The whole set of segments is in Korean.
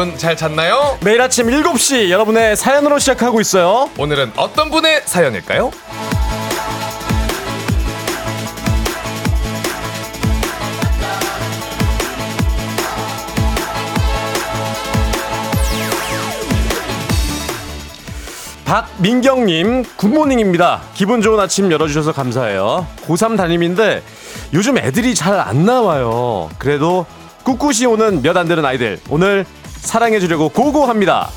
여러분 잘 잤나요? 매일 아침 7시 여러분의 사연으로 시작하고 있어요. 오늘은 어떤 분의 사연일까요? 박민경님, Good morning입니다. 기분 좋은 아침 열어주셔서 감사해요. 고3 담임인데 요즘 애들이 잘 안 나와요. 그래도 꿋꿋이 오는 몇 안 되는 아이들. 오늘 사랑해주려고 고고합니다.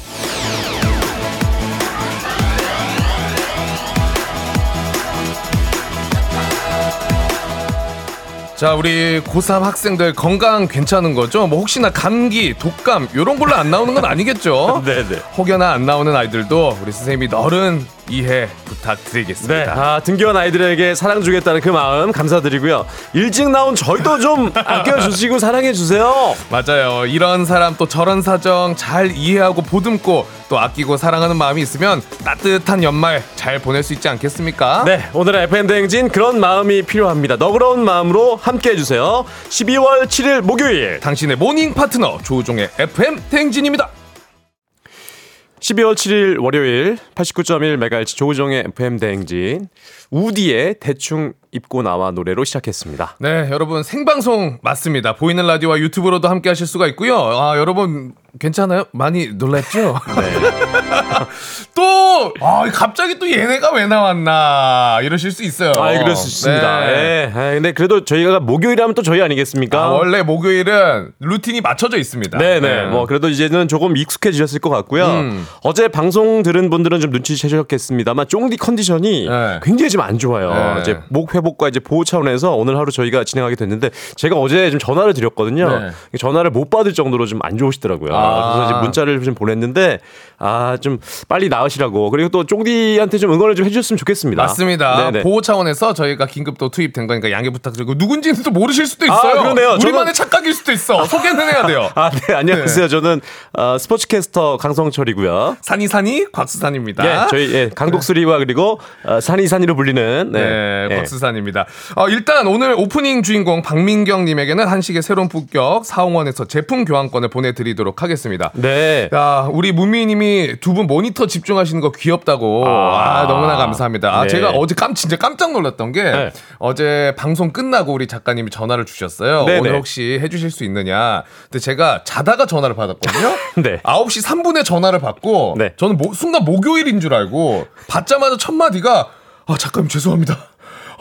자, 우리 고3 학생들 건강 괜찮은 거죠? 뭐 혹시나 감기, 독감 이런 걸로 안 나오는 건 아니겠죠? 네네. 혹여나 안 나오는 아이들도 우리 선생님이 너른 이해 부탁드리겠습니다. 네, 아, 등교한 아이들에게 사랑 주겠다는 그 마음 감사드리고요. 일찍 나온 저희도 좀 아껴주시고 사랑해주세요. 맞아요. 이런 사람 또 저런 사정 잘 이해하고 보듬고 또 아끼고 사랑하는 마음이 있으면 따뜻한 연말 잘 보낼 수 있지 않겠습니까? 네, 오늘의 FM대행진 그런 마음이 필요합니다. 너그러운 마음으로 함께 해주세요. 12월 7일 목요일. 당신의 모닝 파트너 조우종의 FM 대행진입니다. 12월 7일 월요일 89.1MHz 조우종의 FM 대행진 우디의 대충 입고 나와 노래로 시작했습니다. 네, 여러분 생방송 맞습니다. 보이는 라디오와 유튜브로도 함께 하실 수가 있고요. 아, 여러분 괜찮아요? 많이 놀랐죠? 네. 또 아, 갑자기 또 얘네가 왜 나왔나 이러실 수 있어요. 아, 그럴 수 있습니다. 네. 예. 아, 근데 그래도 저희가 목요일 하면 또 저희 아니겠습니까? 아, 원래 목요일은 루틴이 맞춰져 있습니다. 네네. 뭐 그래도 이제는 조금 익숙해지셨을 것 같고요. 음. 어제 방송 들은 분들은 좀 눈치채셨겠습니다만 쫑디 컨디션이 네. 굉장히 지금 안 좋아요. 네. 이제 목 회복과 이제 보호 차원에서 오늘 하루 저희가 진행하게 됐는데 제가 어제 좀 전화를 드렸거든요. 네. 전화를 못 받을 정도로 좀 안 좋으시더라고요. 아. 그래서 이제 문자를 좀 보냈는데 아 좀 빨리 나으시라고 그리고 또 쫑디한테 좀 응원을 좀 해주셨으면 좋겠습니다. 맞습니다. 네네. 보호 차원에서 저희가 긴급 또 투입된 거니까 양해 부탁드리고 누군지는 또 모르실 수도 있어요. 아, 그러네요. 우리만의 저는- 착각일 수도 있어. 소개는 해야 돼요. 아, 네, 안녕하세요. 저는 어, 스포츠캐스터 강성철이고요. 산이산이 곽수산입니다. 예, 저희 예, 강독수리와 그리고 어, 산이산이로 불리는 네, 네, 예. 곽수산입니다. 어, 일단 오늘 오프닝 주인공 박민경 님에게는 한식의 새로운 품격 사홍원에서 제품 교환권을 보내드리도록 하겠습니다. 네. 야, 우리 문미 님이 두 분 모니터 집중하시는 거 귀엽다고. 아, 아. 너무나 감사합니다. 아, 네. 제가 어제 깜, 진짜 깜짝 놀랐던 게 네. 어제 방송 끝나고 우리 작가님이 전화를 주셨어요. 네네. 오늘 혹시 해 주실 수 있느냐. 근데 제가 자다가 전화를 받았거든요. 네. 9시 3분에 전화를 받고 네. 저는 모- 순간 목요일인 줄 알고 받자마자 첫 마디가 아, 작가님 죄송합니다.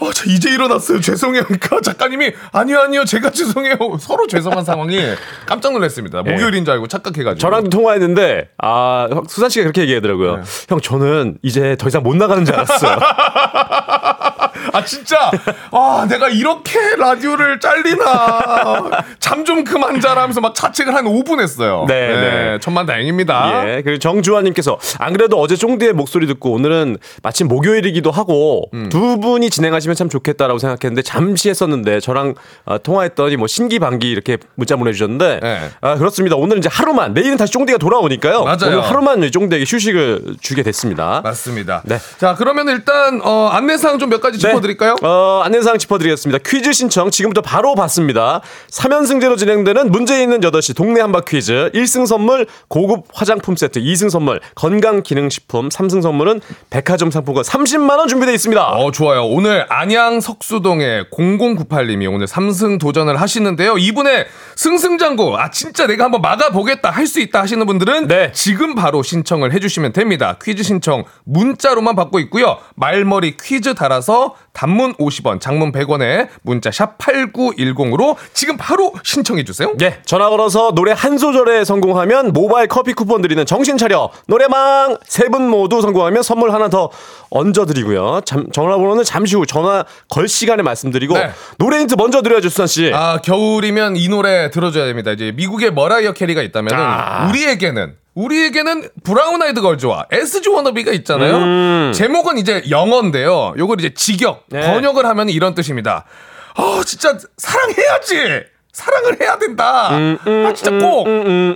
아, 저 이제 일어났어요. 죄송해요. 그러니까 작가님이 아니요, 아니요. 제가 죄송해요. 서로 죄송한 상황이 깜짝 놀랐습니다. 목요일인 줄 알고 착각해가지고. 네. 저랑 통화했는데 아 수산 씨가 그렇게 얘기하더라고요. 네. 형 저는 이제 더 이상 못 나가는 줄 알았어요. 아 진짜 아 내가 이렇게 라디오를 잘리나 잠 좀 그만 자라 하면서 막 자책을 한 5분 했어요. 네, 네. 천만 다행입니다. 예. 그리고 정주환님께서 안 그래도 어제 쫑디의 목소리 듣고 오늘은 마침 목요일이기도 하고 음. 두 분이 진행하시면 참 좋겠다라고 생각했는데 잠시 했었는데 저랑 어, 통화했더니 뭐 신기반기 이렇게 문자 보내주셨는데 네. 아 그렇습니다. 오늘은 이제 하루만 내일은 다시 쫑디가 돌아오니까요. 맞아요. 오늘 하루만 쫑디에게 휴식을 주게 됐습니다. 맞습니다. 네. 자 그러면 일단 어, 안내사항 좀 몇 가지 짚 어드릴까요? 어, 안내사항 짚어드리겠습니다. 퀴즈 신청 지금부터 바로 받습니다. 3연승제로 진행되는 문제 있는 8시 동네 한바 퀴즈 1승 선물 고급 화장품 세트 2승 선물 건강기능식품 3승 선물은 백화점 상품권 30만원 준비되어 있습니다. 어, 좋아요. 오늘 안양 석수동의 0098님이 오늘 3승 도전을 하시는데요. 이분의 승승장구, 아, 진짜 내가 한번 막아보겠다, 할 수 있다 하시는 분들은 네. 지금 바로 신청을 해주시면 됩니다. 퀴즈 신청 문자로만 받고 있고요. 말머리 퀴즈 달아서 단문 50원, 장문 100원에 문자 샵 8910으로 지금 바로 신청해 주세요. 예, 전화 걸어서 노래 한 소절에 성공하면 모바일 커피 쿠폰 드리는 정신 차려 노래망 세분 모두 성공하면 선물 하나 더 얹어 드리고요. 잠- 전화번호는 잠시 후 전화 걸 시간에 말씀드리고 네. 노래 힌트 먼저 드려야죠, 수산 씨. 아, 겨울이면 이 노래 들어줘야 됩니다. 이제 미국의 머라이어 캐리가 있다면 아. 우리에게는 우리에게는 브라운 아이드 걸즈와 SG 워너비가 있잖아요. 음. 제목은 이제 영어인데요. 요걸 이제 직역 네. 번역을 하면 이런 뜻입니다. 아, 진짜 사랑해야지. 사랑을 해야 된다. 음, 아 진짜 꼭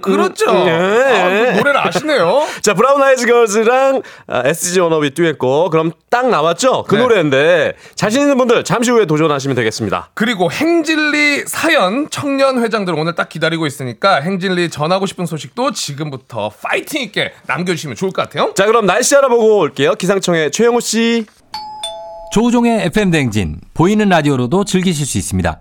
그렇죠. 음, 네. 아, 그 노래를 아시네요. 자, 브라운 아이즈 걸즈랑 아, SG 워너비 듀엣곡. 그럼 딱 나왔죠? 그 네. 노래인데 자신 있는 분들 잠시 후에 도전하시면 되겠습니다. 그리고 행진리 사연 청년 회장들 오늘 딱 기다리고 있으니까 행진리 전하고 싶은 소식도 지금부터 파이팅 있게 남겨주시면 좋을 것 같아요. 자, 그럼 날씨 알아보고 올게요. 기상청의 최영호 씨. 조우종의 FM 댕진 보이는 라디오로도 즐기실 수 있습니다.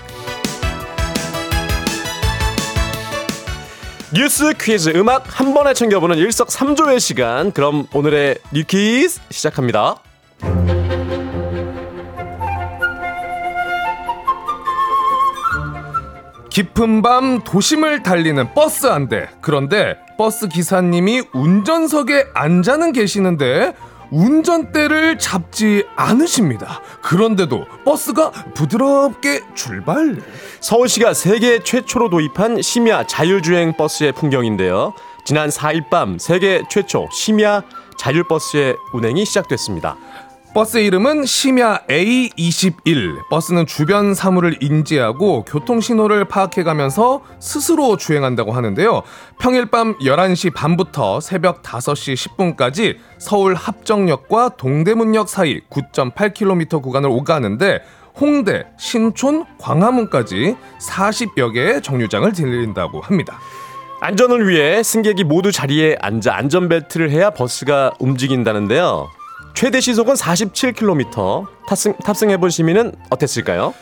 뉴스 퀴즈 음악 한 번에 챙겨보는 일석삼조의 시간. 그럼 오늘의 뉴퀴즈 시작합니다. 깊은 밤 도심을 달리는 버스 한 대. 그런데 버스 기사님이 운전석에 앉아는 계시는데 운전대를 잡지 않으십니다. 그런데도 버스가 부드럽게 출발. 서울시가 세계 최초로 도입한 심야 자율주행 버스의 풍경인데요. 지난 4일 밤 세계 최초 심야 자율버스의 운행이 시작됐습니다. 버스 이름은 심야 A21. 버스는 주변 사물을 인지하고 교통 신호를 파악해 가면서 스스로 주행한다고 하는데요. 평일 밤 11시 반부터 새벽 5시 10분까지 서울 합정역과 동대문역 사이 9.8km 구간을 오가는데 홍대, 신촌, 광화문까지 40여 개의 정류장을 들린다고 합니다. 안전을 위해 승객이 모두 자리에 앉아 안전벨트를 해야 버스가 움직인다는데요. 최대 시속은 47km. 탑승, 탑승해본 시민은 어땠을까요?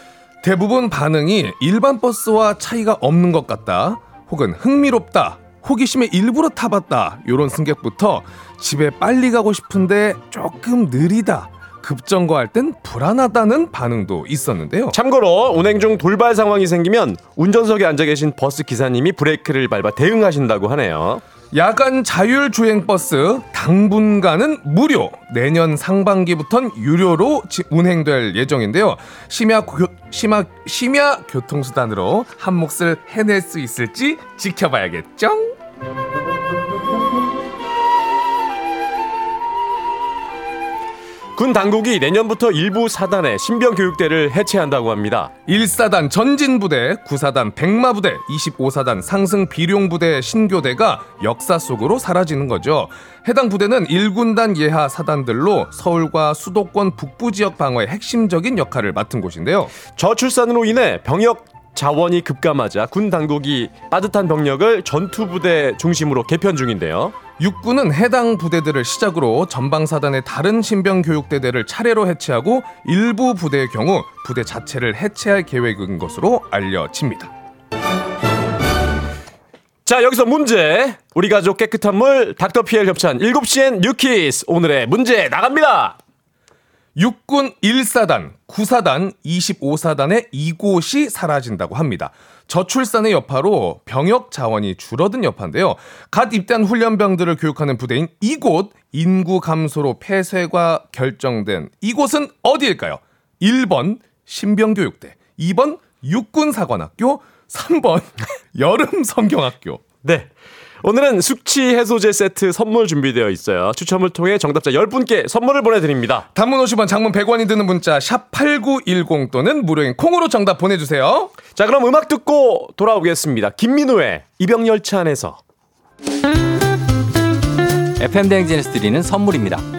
대부분 반응이 일반 버스와 차이가 없는 것 같다. 혹은 흥미롭다. 호기심에 일부러 타봤다. 요런 승객부터 집에 빨리 가고 싶은데 조금 느리다. 급정거할 땐 불안하다는 반응도 있었는데요. 참고로 운행 중 돌발 상황이 생기면 운전석에 앉아 계신 버스 기사님이 브레이크를 밟아 대응하신다고 하네요. 야간 자율 주행 버스 당분간은 무료. 내년 상반기부턴 유료로 지- 운행될 예정인데요. 심야 교, 심야 심야 교통수단으로 한 몫을 해낼 수 있을지 지켜봐야겠죠. 군 당국이 내년부터 일부 사단의 신병 교육대를 해체한다고 합니다. 1사단 전진부대, 9사단 백마부대, 25사단 상승 비룡부대 신교대가 역사 속으로 사라지는 거죠. 해당 부대는 1군단 예하 사단들로 서울과 수도권 북부 지역 방어에 핵심적인 역할을 맡은 곳인데요. 저출산으로 인해 병역 자원이 급감하자 군 당국이 빠듯한 병력을 전투부대 중심으로 개편 중인데요. 육군은 해당 부대들을 시작으로 전방사단의 다른 신병교육대대를 차례로 해체하고 일부 부대의 경우 부대 자체를 해체할 계획인 것으로 알려집니다. 자 여기서 문제 우리 가족 깨끗한 물 닥터피엘 협찬 7시엔 뉴키스 오늘의 문제 나갑니다 육군 1사단, 9사단, 25사단의 이곳이 사라진다고 합니다. 저출산의 여파로 병역 자원이 줄어든 여파인데요. 갓 입대한 훈련병들을 교육하는 부대인 이곳 인구 감소로 폐쇄가 결정된 이곳은 어디일까요? 1번 신병교육대, 2번 육군사관학교, 3번 여름성경학교. 네 오늘은 숙취 해소제 세트 선물 준비되어 있어요 추첨을 통해 정답자 10분께 선물을 보내드립니다 단문 50원, 장문 100원이 드는 문자 샵 8910 또는 무료인 콩으로 정답 보내주세요. 자 그럼 음악 듣고 돌아오겠습니다 김민우의 이병열차 안에서 FM 대행진에서 드리는 선물입니다.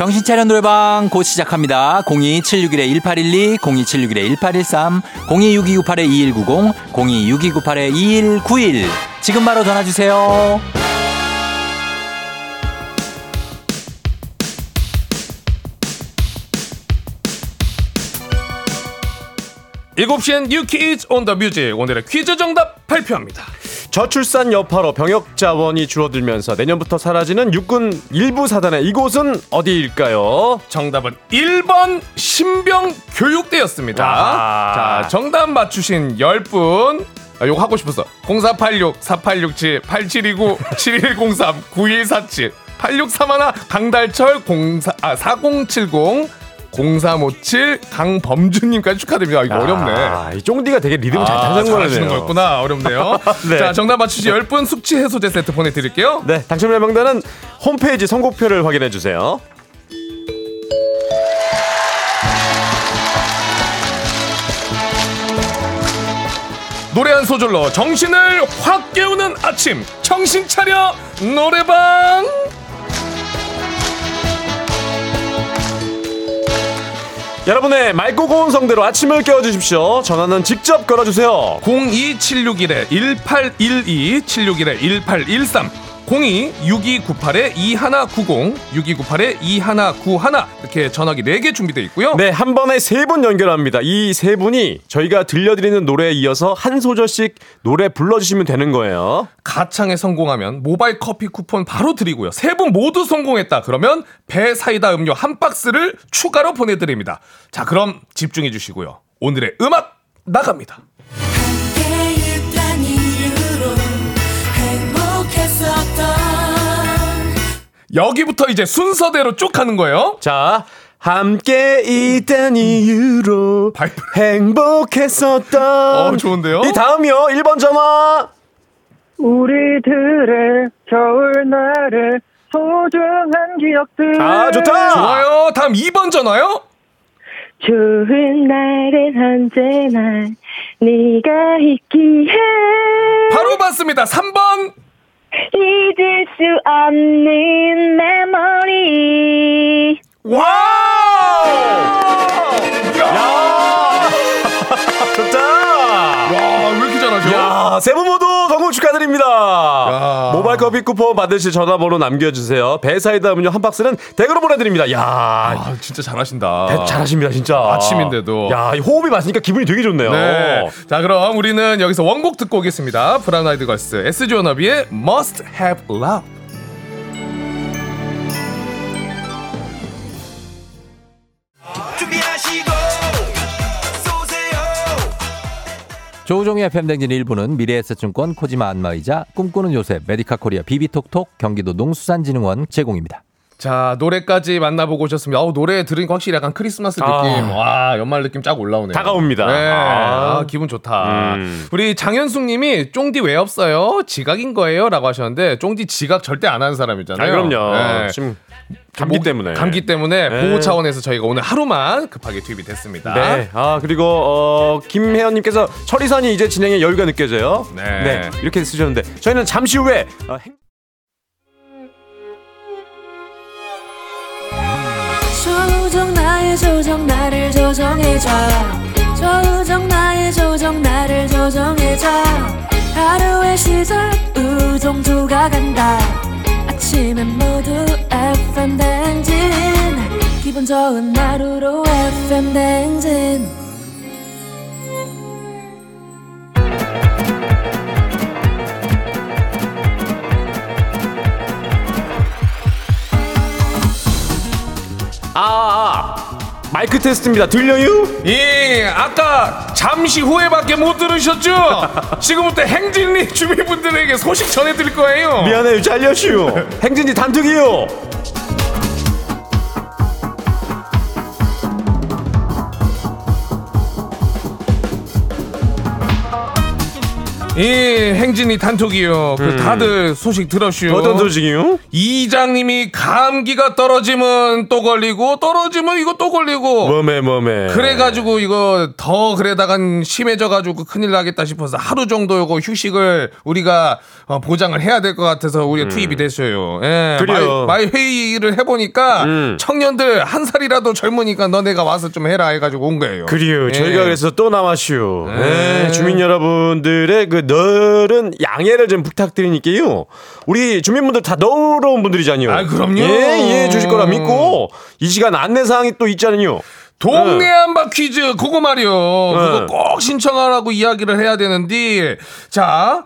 정신차려 노래방 곧 시작합니다. 02761-1812, 02761-1813, 026298-2190, 026298-2191. 지금 바로 전화주세요. 7시엔 New Quiz on the Music 오늘의 퀴즈 정답 발표합니다. 저출산 여파로 병역 자원이 줄어들면서 내년부터 사라지는 육군 일부 사단의 이곳은 어디일까요? 정답은 1번 신병 교육대였습니다. 아. 자, 정답 맞추신 10분 아, 요거 하고 싶었어. 0486 4867 8729 7103 9147 8631 강달철 04 아, 4070 0357 강범주님까지 축하드립니다. 이거 어렵네. 아, 이 쫑디가 되게 리듬 잘 아, 타는 잘하시는 거네요. 거였구나. 어렵네요. 네. 자, 정답 맞추시 10분 숙취 해소제 세트 보내드릴게요. 네, 당첨자 명단은 홈페이지 선곡표를 확인해 주세요. 노래 한 소절로 정신을 확 깨우는 아침 정신 차려 노래방 여러분의 맑고 고운 성대로 아침을 깨워주십시오. 전화는 직접 걸어주세요. 02761-1812, 761-1813. 02-6298-2190, 6298-2191 이렇게 전화기 4개 준비되어 있고요. 네, 한 번에 3분 연결합니다. 이 세 분이 저희가 들려드리는 노래에 이어서 한 소절씩 노래 불러주시면 되는 거예요. 가창에 성공하면 모바일 커피 쿠폰 바로 드리고요. 세 분 모두 성공했다. 그러면 배 사이다 음료 한 박스를 추가로 보내드립니다. 자, 그럼 집중해 주시고요. 오늘의 음악 나갑니다. 여기부터 이제 순서대로 쭉 하는 거예요 자, 함께 있던 이유로. 행복했었던. 어, 좋은데요? 이 다음이요. 1번 전화. 우리들의 겨울날의 소중한 기억들 아, 좋다. 좋아요 다음 2번 전화요 좋은 날엔 언제나 네가 있기에 바로 받습니다 3번 잊을 수 없는 메모리 야! 좋다! 와 왜 이렇게 잘하죠 야, 세분 모두 축하드립니다. 야. 모바일 커피 쿠폰 받으실 전화번호 남겨주세요. 배사이다 음료 한 박스는 댁으로 보내드립니다. 야, 아 진짜 잘하신다 잘하십니다, 진짜. 아침인데도. 야, 이 호흡이 맞으니까 기분이 되게 좋네요. 네. 자, 그럼 우리는 여기서 원곡 듣고 오겠습니다. 브라운 아이드 걸스 SG 워너비의 Must Have Love. 조우종의 FM댕진 1부는 미래에셋증권 코지마 안마의자 꿈꾸는 요셉 메디카 코리아 비비톡톡 경기도 농수산진흥원 제공입니다. 자, 노래까지 만나보고 오셨습니다. 아우, 노래 들으니까 확실히 약간 크리스마스 느낌. 아. 와, 연말 느낌 쫙 올라오네요. 다가옵니다. 네. 아, 아. 기분 좋다. 음. 우리 장현숙 님이 쫑디 왜 없어요? 지각인 거예요? 라고 하셨는데, 쫑디 지각 절대 안 하는 아, 사람이잖아요. 그럼요. 네. 지금 감기 목- 때문에. 감기 때문에 네. 보호 차원에서 저희가 오늘 하루만 급하게 투입이 됐습니다. 네. 아, 그리고, 어, 김혜연님께서 철이선이 이제 진행에 여유가 느껴져요. 네. 이렇게 쓰셨는데, 저희는 잠시 후에, 어, 행- 조정 나의 나의 조정 나를 조정해줘 조정 나의 조정 나를 조정해줘 하루의 시절 우정조가 간다 아침엔 모두 FM 댕진. 기분 좋은 하루로 FM 댕진. 아, 아 마이크 테스트입니다. 들려요? 예, 아까 잠시 후에밖에 못 들으셨죠? 지금부터 행진리 주민분들에게 소식 전해드릴 거예요. 미안해요. 잘려슈. 행진이 단톡이요. 예, 행진이 단톡이요. 그 다들 소식 들었슈. 어떤 소식이요? 이장님이 감기가 떨어지면 또 걸리고 떨어지면 이거 또 걸리고. 뭐매 뭐매. 그래가지고 이거 더 그래다간 심해져가지고 큰일 나겠다 싶어서 하루 정도 요거 휴식을 우리가 어, 보장을 해야 될 것 같아서 우리가 투입이 됐어요. 예, 음. 그래요. 말, 말 회의를 해보니까 음. 청년들 한 살이라도 젊으니까 너네가 와서 좀 해라 해가지고 온 거예요. 그래요. 예. 저희가 그래서 또 나왔슈. 네. 네, 주민 여러분들의 그 넓은 양해를 좀 부탁드리니까요. 우리 주민분들 다 너러운 분들이잖아요. 아, 그럼요. 예, 예, 주실 거라 믿고 이 시간 안내 사항이 또 있잖아요. 동네 네. 한바 퀴즈 그거 말이요. 그거 꼭 신청하라고 이야기를 해야 되는데 자.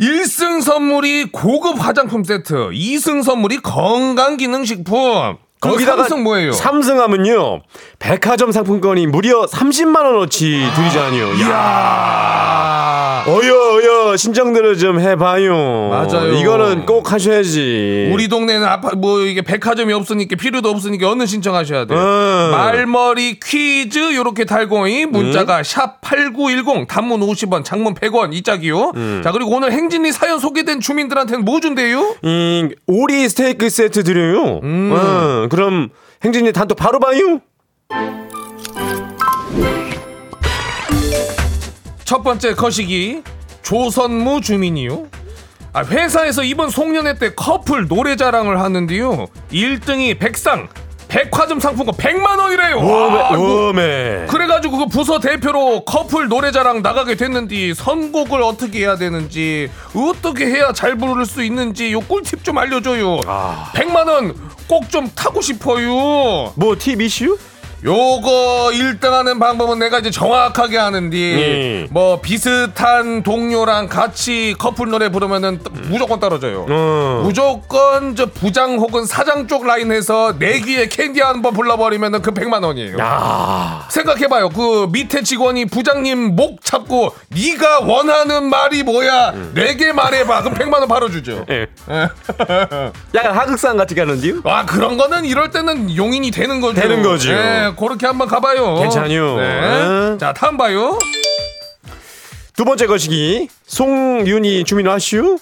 1승 선물이 고급 화장품 세트, 2승 선물이 건강기능식품. 거기다가 3승 뭐예요? 3승 하면요. 백화점 상품권이 무려 30만 원어치 드리잖아요. 이야. 어여 어여 신청들을 좀 해봐요. 맞아요. 이거는 꼭 하셔야지. 우리 동네는 아파 뭐 이게 백화점이 없으니까 필요도 없으니까 얼른 신청하셔야 돼요. 음. 말머리 퀴즈 요렇게 달고이 문자가 샵8910 단문 50원, 장문 100원 이 짝이요. 음. 자, 그리고 오늘 행진이 사연 소개된 주민들한테는 뭐 준대요? 이 오리 스테이크 세트 드려요. 음. 어, 그럼 행진이 단톡 바로 봐요. 첫 번째 거시기 조선무 주민이요. 아, 회사에서 이번 송년회 때 커플 노래 자랑을 하는데요. 1등이 백상 백화점 상품권 100만 원이래요. 오메. 그래가지고 그 부서 대표로 커플 노래자랑 나가게 됐는데 선곡을 어떻게 해야 되는지 어떻게 해야 잘 부를 수 있는지 요 꿀팁 좀 알려줘요. 아. 100만 원 꼭 좀 타고 싶어요. 뭐 팁 이슈? 요거 1등 하는 방법은 내가 이제 정확하게 하는데 예. 뭐 비슷한 동료랑 같이 커플 노래 부르면은 또 무조건 떨어져요. 어. 무조건 저 부장 혹은 사장 쪽 라인에서 내 귀에 캔디 한 번 불러버리면은 그 100만 원이에요. 야. 생각해봐요. 그 밑에 직원이 부장님 목 잡고 네가 원하는 말이 뭐야? 내게 말해봐. 그럼 100만 원 바로 주죠. 예. 약간 하극상 같이 가는데요? 아 그런 거는 이럴 때는 용인이 되는 거죠. 되는 거죠. 네, 그렇게 한번 가봐요. 괜찮요. 네. 응. 자 다음 봐요. 두 번째 거시기 송윤희 주민 아슈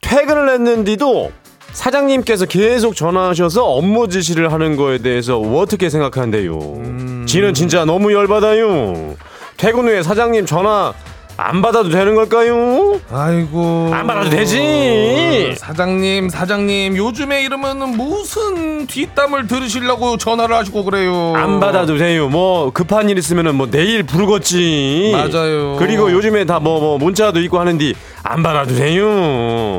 퇴근을 했는데도 사장님께서 계속 전화하셔서 업무 지시를 하는 거에 대해서 어떻게 생각하는데요? 음. 지는 진짜 너무 열받아요. 퇴근 후에 사장님 전화 안 받아도 되는 걸까요? 아이고. 안 받아도 되지. 사장님, 사장님, 요즘에 이러면은 무슨 뒷담을 들으시려고 전화를 하시고 그래요. 안 받아도 돼요. 뭐 급한 일 있으면은 뭐 내일 부르겠지. 맞아요. 그리고 요즘에 다 뭐 뭐 문자도 있고 하는데 안 받아도 돼요.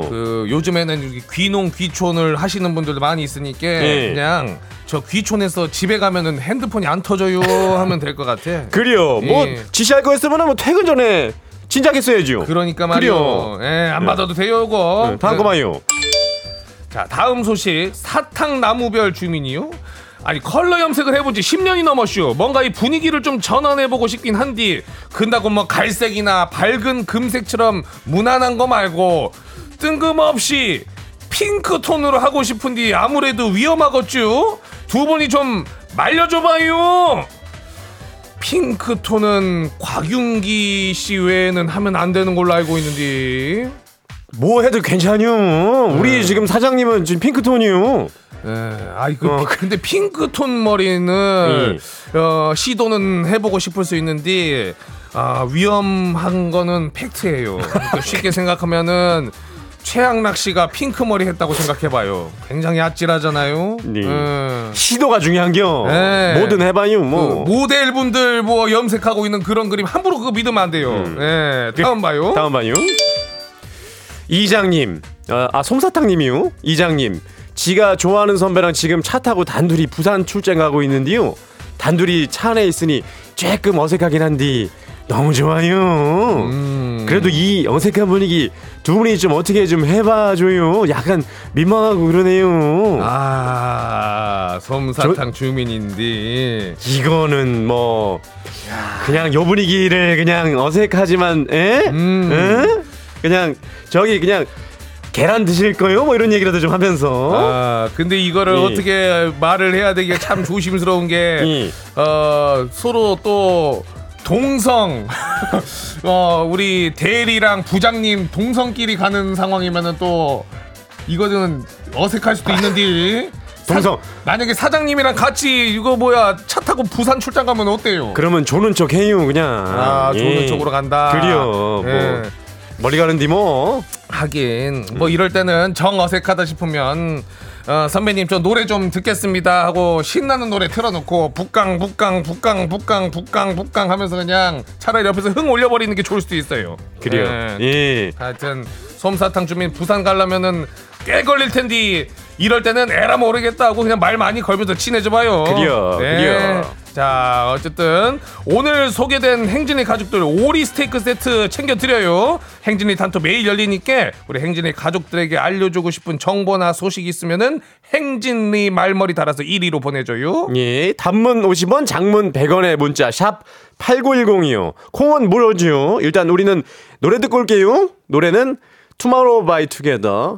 그 요즘에는 이렇게 귀농 귀촌을 하시는 분들도 많이 있으니까 예. 그냥 저 귀촌에서 집에 가면은 핸드폰이 안 터져요 하면 될 것 같아. 그래요. 뭐 예. 지시할 거 있으면 뭐 퇴근 전에 진작 했어야죠. 그러니까 말이요. 예, 안 받아도 돼요, 이거. 네, 다음 거 봐요. 자, 다음 소식. 사탕 나무별 주민이요. 아니 컬러 염색을 해본 지 10년이 넘었슈. 뭔가 이 분위기를 좀 전환해보고 싶긴 한디 근다고 뭐 갈색이나 밝은 금색처럼 무난한 거 말고 뜬금없이 핑크 톤으로 하고 싶은디 아무래도 위험하겠죠? 두 분이 좀 말려줘봐요. 핑크 톤은 곽윤기 씨 외에는 하면 안 되는 걸로 알고 있는데. 뭐 해도 괜찮요. 우리 네. 지금 사장님은 지금 핑크톤이요. 예, 아이 그 어. 근데 핑크톤 머리는 어, 시도는 해보고 싶을 수 있는데 아, 위험한 거는 팩트예요. 그러니까 쉽게 생각하면은 최양락 씨가 핑크 머리 했다고 생각해봐요. 굉장히 아찔하잖아요. 네. 음. 시도가 중요한겨. 네. 뭐든 해봐요. 그 뭐. 모델 분들 뭐 염색하고 있는 그런 그림 함부로 그거 믿으면 안 돼요. 네, 다음 봐요. 음. 다음 봐요. 이장님, 아, 아 솜사탕님이요. 이장님, 지가 좋아하는 선배랑 지금 차 타고 단둘이 부산 출장 가고 있는데요. 단둘이 차 안에 있으니 조금 어색하긴 한디 너무 좋아요. 음. 그래도 이 어색한 분위기 두 분이 좀 어떻게 좀 해봐줘요. 약간 민망하고 그러네요. 아, 솜사탕 주민인데. 이거는 뭐 그냥 요 분위기를 그냥 어색하지만 에? 음. 에? 그냥 저기 그냥 계란 드실 거요? 뭐 이런 얘기라도 좀 하면서 아, 근데 이거를 예. 어떻게 말을 해야 되기가 참 조심스러운 게, 예. 어, 서로 또, 동성, 어, 우리 대리랑 부장님 동성끼리 가는 상황이면은 또, 이거는 어색할 수도 있는데. 동성. 만약에 사장님이랑 같이 이거 뭐야 차 타고 부산 출장 가면 어때요? 그러면 조는 척 해요 그냥 아, 조는 예. 쪽으로 간다. 뭐 예. 멀리 가는디 뭐 하긴 뭐 이럴 때는 정 어색하다 싶으면 어, 선배님 저 노래 좀 듣겠습니다 하고 신나는 노래 틀어놓고 북강 북강 북강 북강 북강 북강 하면서 그냥 차라리 옆에서 흥 올려버리는 게 좋을 수도 있어요. 그래요 예. 예. 하여튼 솜사탕 주민 부산 가려면은 꽤 걸릴 텐데 이럴 때는 에라 모르겠다 하고 그냥 말 많이 걸면서 친해져 봐요. 그래요, 그래요. 자 어쨌든 오늘 소개된 행진이 가족들 오리 스테이크 세트 챙겨드려요. 행진이 단톡 매일 열리니까 우리 행진이 가족들에게 알려주고 싶은 정보나 소식 있으면은 행진이 말머리 달아서 1위로 보내줘요. 예, 단문 50원, 장문 100원의 문자 샵 8910이요. 콩은 물어줘요. 일단 우리는 노래 듣고 올게요. 노래는 Tomorrow by Together,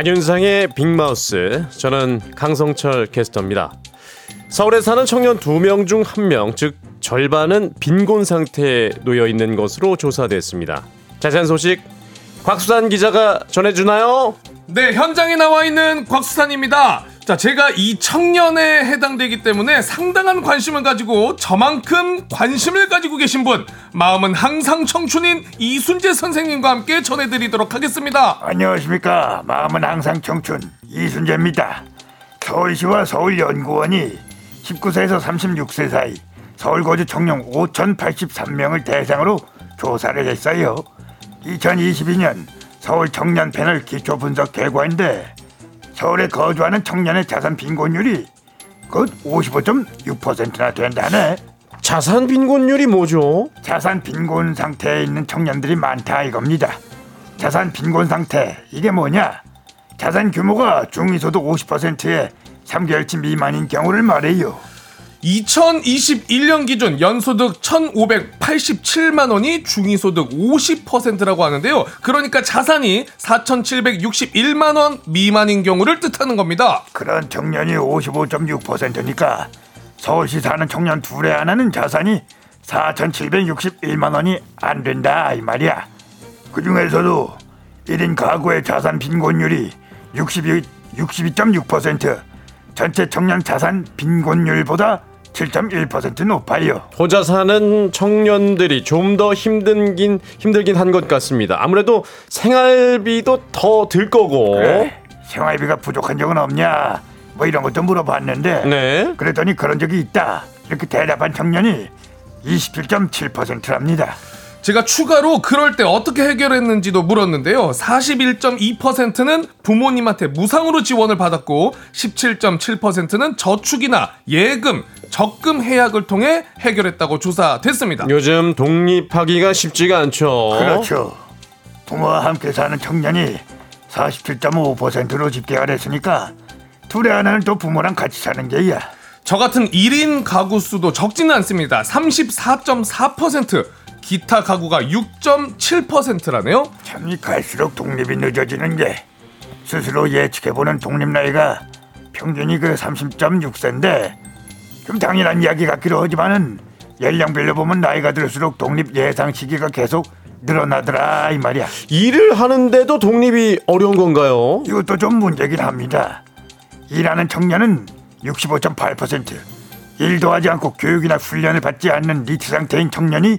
안윤상의 빅마우스. 저는 강성철 캐스터입니다. 서울에 사는 청년 두명중한 명, 즉 절반은 빈곤 상태에 놓여 있는 것으로 조사됐습니다. 자세한 소식 곽수산 기자가 전해주나요? 네, 현장에 나와 있는 곽수산입니다. 자, 제가 이 청년에 해당되기 때문에 상당한 관심을 가지고 저만큼 관심을 가지고 계신 분, 마음은 항상 청춘인 이순재 선생님과 함께 전해드리도록 하겠습니다. 안녕하십니까. 마음은 항상 청춘 이순재입니다. 서울시와 서울연구원이 19세에서 36세 사이 서울 거주 청년 5,083명을 대상으로 조사를 했어요. 2022년 서울 청년 패널 기초 분석 결과인데 서울에 거주하는 청년의 자산 빈곤율이 그 55.6%나 된다네. 자산 빈곤율이 뭐죠? 자산 빈곤 상태에 있는 청년들이 많다 이겁니다. 자산 빈곤 상태 이게 뭐냐? 자산 규모가 중위소득 50%의 3개월치 미만인 경우를 말해요. 2021년 기준 연소득 1,587만 원이 중위소득 50%라고 하는데요. 그러니까 자산이 4,761만 원 미만인 경우를 뜻하는 겁니다. 그런 청년이 55.6%니까 서울시 사는 청년 둘의 하나는 자산이 4,761만 원이 안 된다 이 말이야. 그 중에서도 1인 가구의 자산 빈곤율이 62, 62.6% 전체 청년 자산 빈곤율보다 7.1% 높아요. 혼자 사는 청년들이 좀 더 힘든긴 힘들긴 한 것 같습니다. 아무래도 생활비도 더 들 거고. 그래, 생활비가 부족한 적은 없냐? 뭐 이런 것도 물어봤는데 네. 그랬더니 그런 적이 있다. 이렇게 대답한 청년이 27.7%랍니다. 제가 추가로 그럴 때 어떻게 해결했는지도 물었는데요. 41.2%는 부모님한테 무상으로 지원을 받았고 17.7%는 저축이나 예금, 적금 해약을 통해 해결했다고 조사됐습니다. 요즘 독립하기가 쉽지가 않죠. 그렇죠. 부모와 함께 사는 청년이 47.5%로 집계가 됐으니까 둘의 하나는 또 부모랑 같이 사는 게야. 저 같은 1인 가구 수도 적지는 않습니다. 34.4%. 기타 가구가 6.7%라네요. 참이 갈수록 독립이 늦어지는 게 스스로 예측해보는 독립 나이가 평균이 그 30.6세인데 좀 당연한 이야기 같기도 하지만은 연령별로 보면 나이가 들수록 독립 예상 시기가 계속 늘어나더라 이 말이야 일을 하는데도 독립이 어려운 건가요? 이것도 좀 문제긴 합니다 일하는 청년은 65.8% 일도 하지 않고 교육이나 훈련을 받지 않는 NEET 상태인 청년이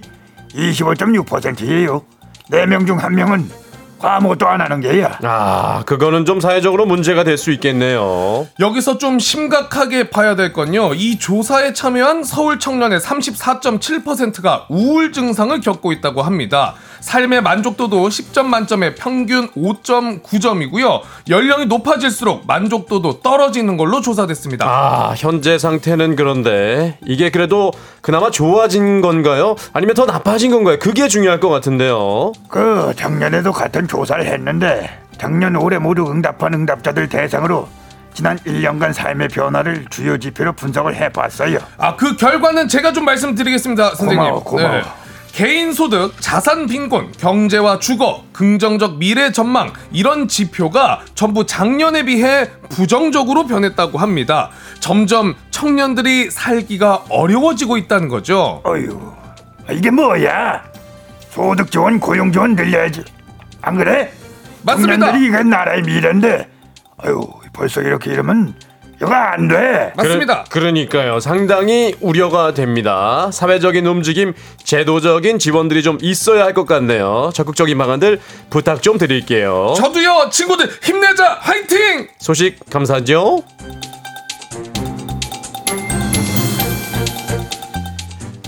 25.6%예요. 4명 중 1명은 아무것도 안 하는 거야 아, 그거는 좀 사회적으로 문제가 될 수 있겠네요. 여기서 좀 심각하게 봐야 될 건요. 이 조사에 참여한 서울 청년의 34.7%가 우울 증상을 겪고 있다고 합니다. 삶의 만족도도 10점 만점에 평균 5.9점이고요. 연령이 높아질수록 만족도도 떨어지는 걸로 조사됐습니다. 아, 현재 상태는 그런데 이게 그래도 그나마 좋아진 건가요? 아니면 더 나빠진 건가요? 그게 중요할 것 같은데요. 그 작년에도 같은 조사를 했는데 작년 올해 모두 응답한 응답자들 대상으로 지난 1년간 삶의 변화를 주요 지표로 분석을 해봤어요. 아, 그 결과는 제가 좀 말씀드리겠습니다, 선생님. 네. 고마워, 고마워. 개인 소득, 자산 빈곤, 경제와 주거, 긍정적 미래 전망 이런 지표가 전부 작년에 비해 부정적으로 변했다고 합니다. 점점 청년들이 살기가 어려워지고 있다는 거죠. 어휴, 이게 뭐야? 소득 지원, 고용 지원 늘려야지. 안 그래? 맞습니다. 청년들이 이게 나라의 미래인데, 아유 벌써 이렇게 이러면 이거 안 돼. 맞습니다. 그러, 그러 니까요. 상당히 우려가 됩니다. 사회적인 움직임, 제도적인 지원들이 좀 있어야 할 것 같네요. 적극적인 방안들 부탁 좀 드릴게요. 저도요, 친구들 힘내자, 화이팅! 소식 감사하죠.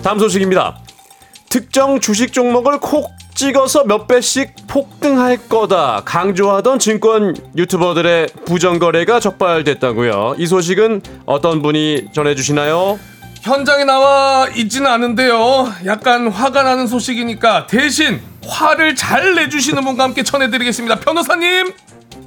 다음 소식입니다. 특정 주식 종목을 콕 찍어서 몇 배씩 폭등할 거다 강조하던 증권 유튜버들의 부정거래가 적발됐다고요. 이 소식은 어떤 분이 전해주시나요? 현장에 나와 있지는 않은데요. 약간 화가 나는 소식이니까 대신 화를 잘 내주시는 분과 함께 전해드리겠습니다. 변호사님!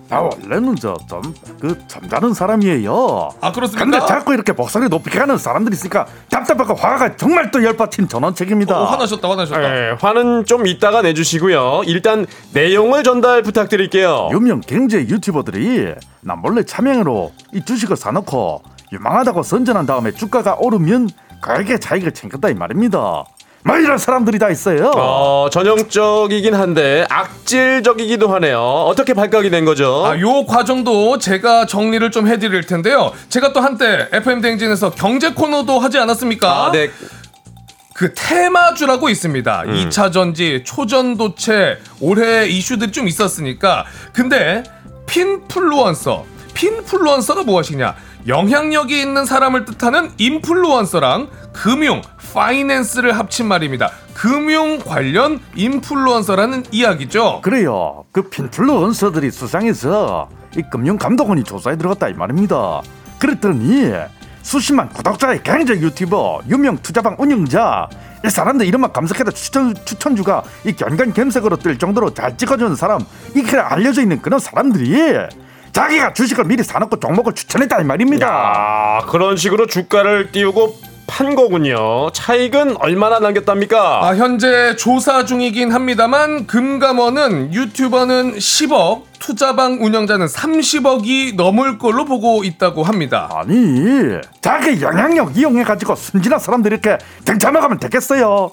나 원래는 저 좀그 점잖은 사람이에요. 아, 그렇습니까? 근데 자꾸 이렇게 목소리 높게 하는 사람들이 있으니까 답답하고 화가 정말 또 열받친 전원책입니다. 어, 화나셨다, 화나셨다. 네, 화는 좀 이따가 내주시고요. 일단 내용을 전달 부탁드릴게요. 유명 경제 유튜버들이 나 몰래 차명으로 이 주식을 사놓고 유망하다고 선전한 다음에 주가가 오르면 그게 자기가 챙겼다 이 말입니다. 뭐 이런 사람들이 다 있어요. 어, 전형적이긴 한데 악질적이기도 하네요. 어떻게 발각이 된 거죠? 아, 요 과정도 제가 정리를 좀 해드릴 텐데요. 제가 또 한때 FM 대행진에서 경제 코너도 하지 않았습니까? 아, 네. 그 테마주라고 있습니다. 2차 전지, 초전도체, 올해 이슈들이 좀 있었으니까. 근데 핀플루언서, 핀플루언서가 무엇이냐? 영향력이 있는 사람을 뜻하는 인플루언서랑 금융, 파이낸스를 합친 말입니다. 금융 관련 인플루언서라는 이야기죠. 그래요. 그 핀플루언서들이 수상해서 이 금융감독원이 조사에 들어갔다 이 말입니다. 그랬더니 수십만 구독자의 경제 유튜버, 유명 투자방 운영자, 이 사람들 이름만 검색해도 추천 추천주가 이 견간겸색으로 뜰 정도로 잘 찍어주는 사람, 이렇게 알려져 있는 그런 사람들이 자기가 주식을 미리 사놓고 종목을 추천했다 이 말입니다. 아, 그런 식으로 주가를 띄우고 판 거군요. 차익은 얼마나 남겼답니까? 아, 현재 조사 중이긴 합니다만 금감원은 유튜버는 10억, 투자방 운영자는 30억이 넘을 걸로 보고 있다고 합니다. 아니 자기 영향력 이용해 가지고 순진한 사람들 이렇게 등쳐먹으면 되겠어요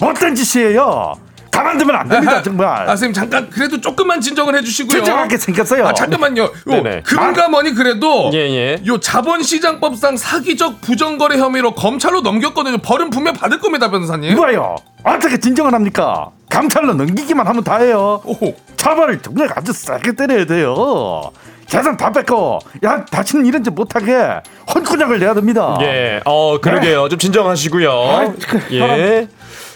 못된 짓이에요 가만두면 안 됩니다 정말 아, 선생님 잠깐 그래도 조금만 진정을 해주시고요. 진정하게 생겼어요 아 잠깐만요. 요 네네. 금감원이 그래도 예, 예. 요 자본시장법상 사기적 부정거래 혐의로 검찰로 넘겼거든요. 벌은 분명 받을 겁니다, 변호사님. 누가요 어떻게 진정을 합니까 감찰로 넘기기만 하면 다예요 오호. 처벌을 정말 아주 세게 때려야 돼요 재산 다 뺏고 야 다시는 이런 짓 못하게 혼꾸녕을 내야 됩니다 예, 어, 그러게요. 좀 진정하시고요. 아이, 그, 예.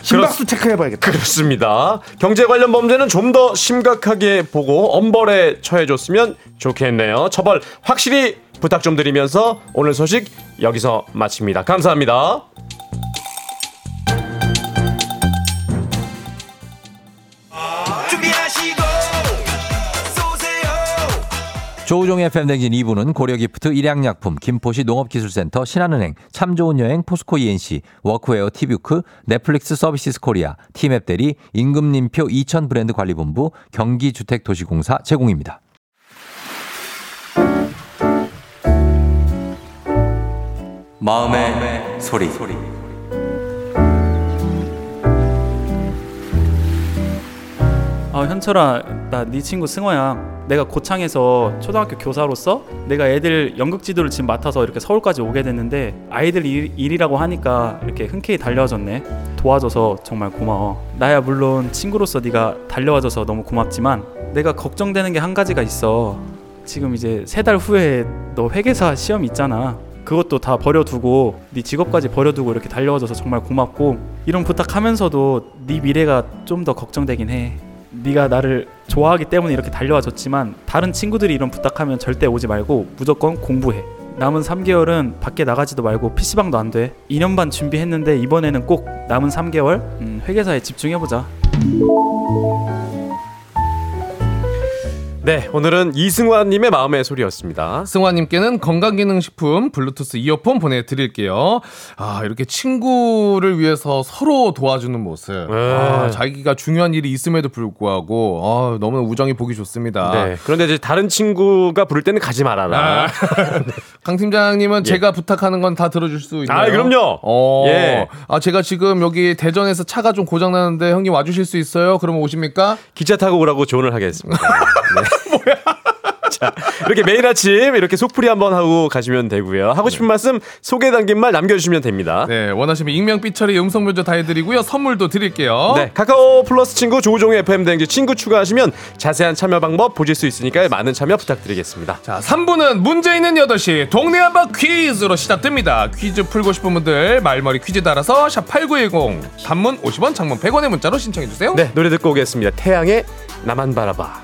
심박수 체크해봐야겠다 그렇습니다. 경제 관련 범죄는 좀 더 심각하게 보고 엄벌에 처해줬으면 좋겠네요. 처벌 확실히 부탁 좀 드리면서 오늘 소식 여기서 마칩니다. 감사합니다. 조우종의 FM댕진 2부는 고려기프트, 일양약품, 김포시 농업기술센터, 신한은행, 참 좋은 여행, 포스코 E&C, 워크웨어 티뷰크, 넷플릭스 서비스 코리아, 티맵 대리, 임금님표 2000 브랜드 관리본부, 경기주택도시공사 제공입니다. 마음의, 소리. 아 현철아 나 네 친구 승호야. 내가 고창에서 초등학교 교사로서 내가 애들 연극 지도를 지금 맡아서 이렇게 서울까지 오게 됐는데 아이들 일, 일이라고 하니까 이렇게 흔쾌히 달려와줬네. 도와줘서 정말 고마워. 나야 물론 친구로서 네가 달려와줘서 너무 고맙지만 내가 걱정되는 게 한 가지가 있어. 지금 이제 세 달 후에 너 회계사 시험 있잖아. 그것도 다 버려두고 네 직업까지 버려두고 이렇게 달려와줘서 정말 고맙고 이런 부탁하면서도 네 미래가 좀 더 걱정되긴 해 네가 나를 좋아하기 때문에 이렇게 달려와 줬지만 다른 친구들이 이런 부탁하면 절대 오지 말고 무조건 공부해. 남은 3개월은 밖에 나가지도 말고 PC방도 안 돼. 2년 반 준비했는데 이번에는 꼭 남은 3개월 음, 회계사에 집중해보자. 네, 오늘은 이승환님의 마음의 소리였습니다. 승화님께는 건강기능식품 블루투스 이어폰 보내드릴게요. 아 이렇게 친구를 위해서 서로 도와주는 모습. 네. 아, 자기가 중요한 일이 있음에도 불구하고 아, 너무 우정이 보기 좋습니다. 네, 그런데 이제 다른 친구가 부를 때는 가지 말아라. 아, 강 팀장님은 제가 부탁하는 건 다 들어줄 수 있나요? 아, 그럼요. 어, 예. 아 제가 지금 여기 대전에서 차가 좀 고장 나는데 형님 와주실 수 있어요? 그러면 오십니까? 기차 타고 오라고 조언을 하겠습니다. 네. 자, 이렇게 매일 아침 이렇게 속풀이 한번 하고 가시면 되고요. 하고 싶은 말씀 소개 담긴 말 남겨주시면 됩니다. 네, 원하시면 익명 삐처리 음성 변조 다 해드리고요. 선물도 드릴게요. 네, 카카오 플러스 친구 조우종의 FM 댕지 친구 추가하시면 자세한 참여 방법 보실 수 있으니까 많은 참여 부탁드리겠습니다. 자, 3부는 문제 있는 8시 동네 한바 퀴즈로 시작됩니다. 퀴즈 풀고 싶은 분들 말머리 퀴즈 달아서 샵 8910 단문 50원, 장문 100원의 문자로 신청해 주세요. 네, 노래 듣고 오겠습니다. 태양의 나만 바라봐.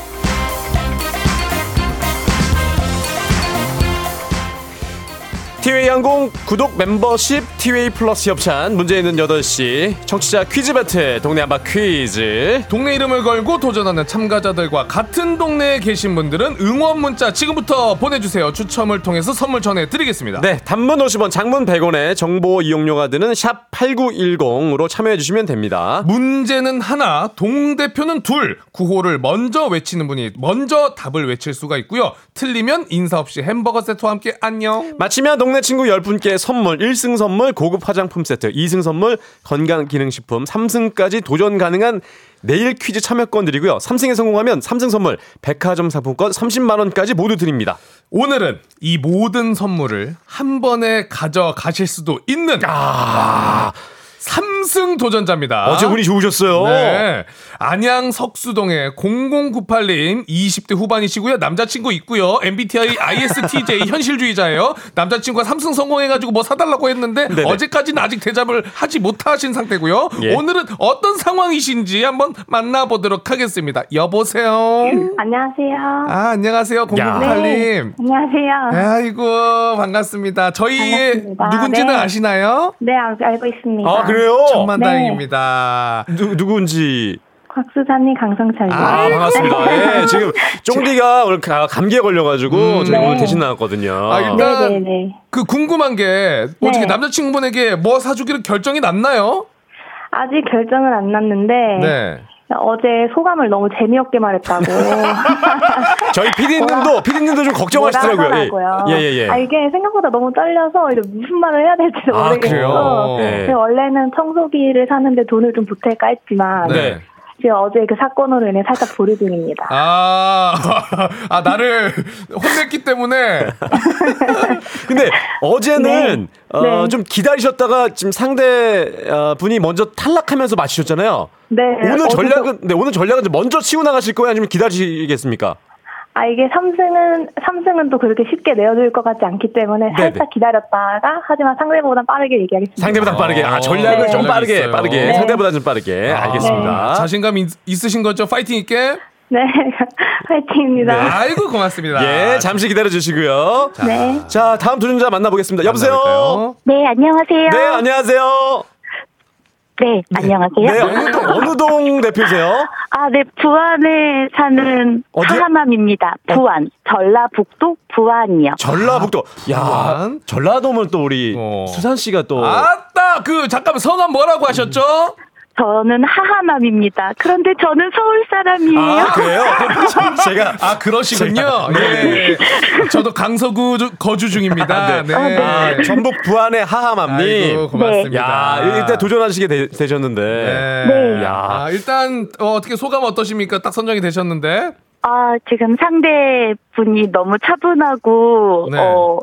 티웨이 항공 구독 멤버십 티웨이 플러스 협찬 문제 있는 8시 청취자 퀴즈 배틀 동네 한바 퀴즈 동네 이름을 걸고 도전하는 참가자들과 같은 동네에 계신 분들은 응원 문자 지금부터 보내주세요. 추첨을 통해서 선물 전해드리겠습니다. 네 단문 50원 장문 100원에 정보 이용료가 드는 샵 8910으로 참여해 주시면 됩니다 문제는 하나, 동대표는 둘. 구호를 먼저 외치는 분이 먼저 답을 외칠 수가 있고요. 틀리면 인사 없이 햄버거 세트와 함께 안녕. 마치면 동네 친구 10분께 선물 1승 선물 고급 화장품 세트 2승 선물 건강기능식품 3승까지 도전 가능한 내일 퀴즈 참여권 드리고요. 3승에 성공하면 3승 선물 백화점 상품권 30만 원까지 모두 드립니다. 오늘은 이 모든 선물을 한 번에 가져가실 수도 있는 아, 삼승 도전자입니다. 어제 운이 좋으셨어요 네. 안양 석수동의 0098님 20대 후반이시고요. 남자친구 있고요. MBTI ISTJ 현실주의자예요. 남자친구가 삼승 성공해가지고 뭐 사달라고 했는데 네네. 어제까지는 아직 대답을 하지 못하신 상태고요. 예. 오늘은 어떤 상황이신지 한번 만나보도록 하겠습니다. 여보세요. 안녕하세요. 아 안녕하세요. 0098님. 안녕하세요. 아이고 반갑습니다. 저희의 반갑습니다. 누군지는 네. 아시나요? 네, 알- 알고 있습니다. 아 그래요? 천만다행입니다. 누, 누군지 곽수사님, 강성철님. 아 반갑습니다 예, 지금 쫑디가 오늘 가- 감기에 걸려가지고 저희 네. 오늘 대신 나왔거든요 아, 일단 네네네. 그 궁금한 게 어떻게 네. 남자친구분에게 뭐 사주기로 결정이 났나요? 아직 결정은 안 났는데 네. 어제 소감을 너무 재미없게 말했다고. 저희 피디님도 피디님도 좀 걱정하시더라고요. 하더라고요. 예, 예, 예. 아, 이게 생각보다 너무 떨려서 이제 무슨 말을 해야 될지 아, 모르겠어서. 그래요? 네. 원래는 청소기를 사는데 돈을 좀 보탤까 했지만 네. 지금 어제 그 사건으로 인해 살짝 보류 중입니다. 아, 아 나를 혼냈기 때문에 근데 어제는 네. 어, 네. 좀 기다리셨다가 지금 상대 어, 분이 먼저 탈락하면서 마치셨잖아요. 네. 오늘 어디서- 전략은 네, 오늘 전략은 먼저 치고 나가실 거예요, 아니면 기다리시겠습니까? 아 이게 삼승은 삼승은 또 그렇게 쉽게 내어줄 것 같지 않기 때문에 네네. 살짝 기다렸다가 하지만 상대보다 빠르게 얘기하겠습니다. 상대보다 빠르게 아 어, 전략을 네. 좀 빠르게 있어요. 빠르게 네. 상대보다 좀 빠르게 알겠습니다. 자신감 있, 있으신 거죠? 파이팅 있게. 네, 화이팅입니다. 아이고 고맙습니다. 예, 잠시 기다려 주시고요. 네. 자, 다음 도전자 만나보겠습니다. 여보세요. 만나볼까요? 네, 안녕하세요. 네, 안녕하세요. 네, 안녕하세요. 네, 어느 동, 어느 동 대표세요? 아, 네, 부안에 사는 어디요? 하하맘입니다. 부안, 전라북도 부안이요. 전라북도. 야, 부안? 전라도면 또 우리 어. 수산 씨가 또 아따 그 잠깐만 성함 뭐라고 하셨죠? 저는 하하맘입니다. 그런데 저는 서울 사람이에요. 아, 그래요? 제가 아 그러시군요. 네. 예. 저도 강서구 주- 거주 중입니다. 네. 아, 전북 부안의 하하맘님. 아이고 고맙습니다. 야, 일단 도전하시게 되, 셨는데 네. 네. 야. 아, 일단 어, 어떻게 소감 어떠십니까? 딱 선정이 되셨는데. 아, 지금 상대분이 너무 차분하고, 네. 어,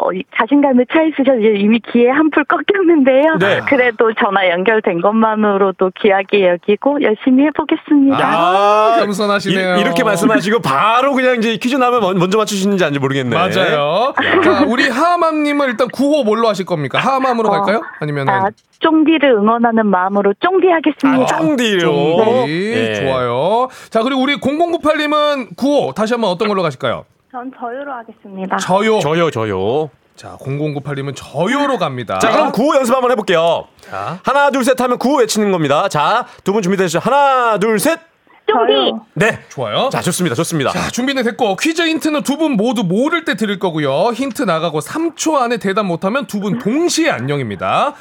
어, 이 자신감에 차 있으셔서 이미 귀에 한풀 꺾였는데요. 네. 그래도 전화 연결된 것만으로도 귀하게 여기고 열심히 해보겠습니다. 아, 겸손하시네요. 이, 렇게 말씀하시고 바로 그냥 이제 퀴즈 나면 먼- 먼저 맞추시는지 아닌지 모르겠네. 맞아요. 자, 우리 하하맘님은 일단 구호 뭘로 하실 겁니까? 하하맘으로 어, 갈까요? 아니면 아, 쫑디를 응원하는 마음으로 쫑디 하겠습니다. 아, 쫑디로. 쫑디 예. 좋아요. 자 그리고 우리 0098님은 구호 다시 한번 어떤 걸로 가실까요? 전 저유로 하겠습니다. 저요. 저요, 저요. 자 0098님은 저요로 갑니다. 자, 그럼 구호 연습 한번 해볼게요. 자. 하나, 둘, 셋 하면 구호 외치는 겁니다. 자, 두 분 준비되시죠? 하나, 둘, 셋. 쫑디! 저요. 네. 좋아요. 자, 좋습니다. 좋습니다. 자, 준비는 됐고 퀴즈 힌트는 두 분 모두 모를 때 드릴 거고요. 힌트 나가고 3초 안에 대답 못하면 두 분 동시에 안녕입니다.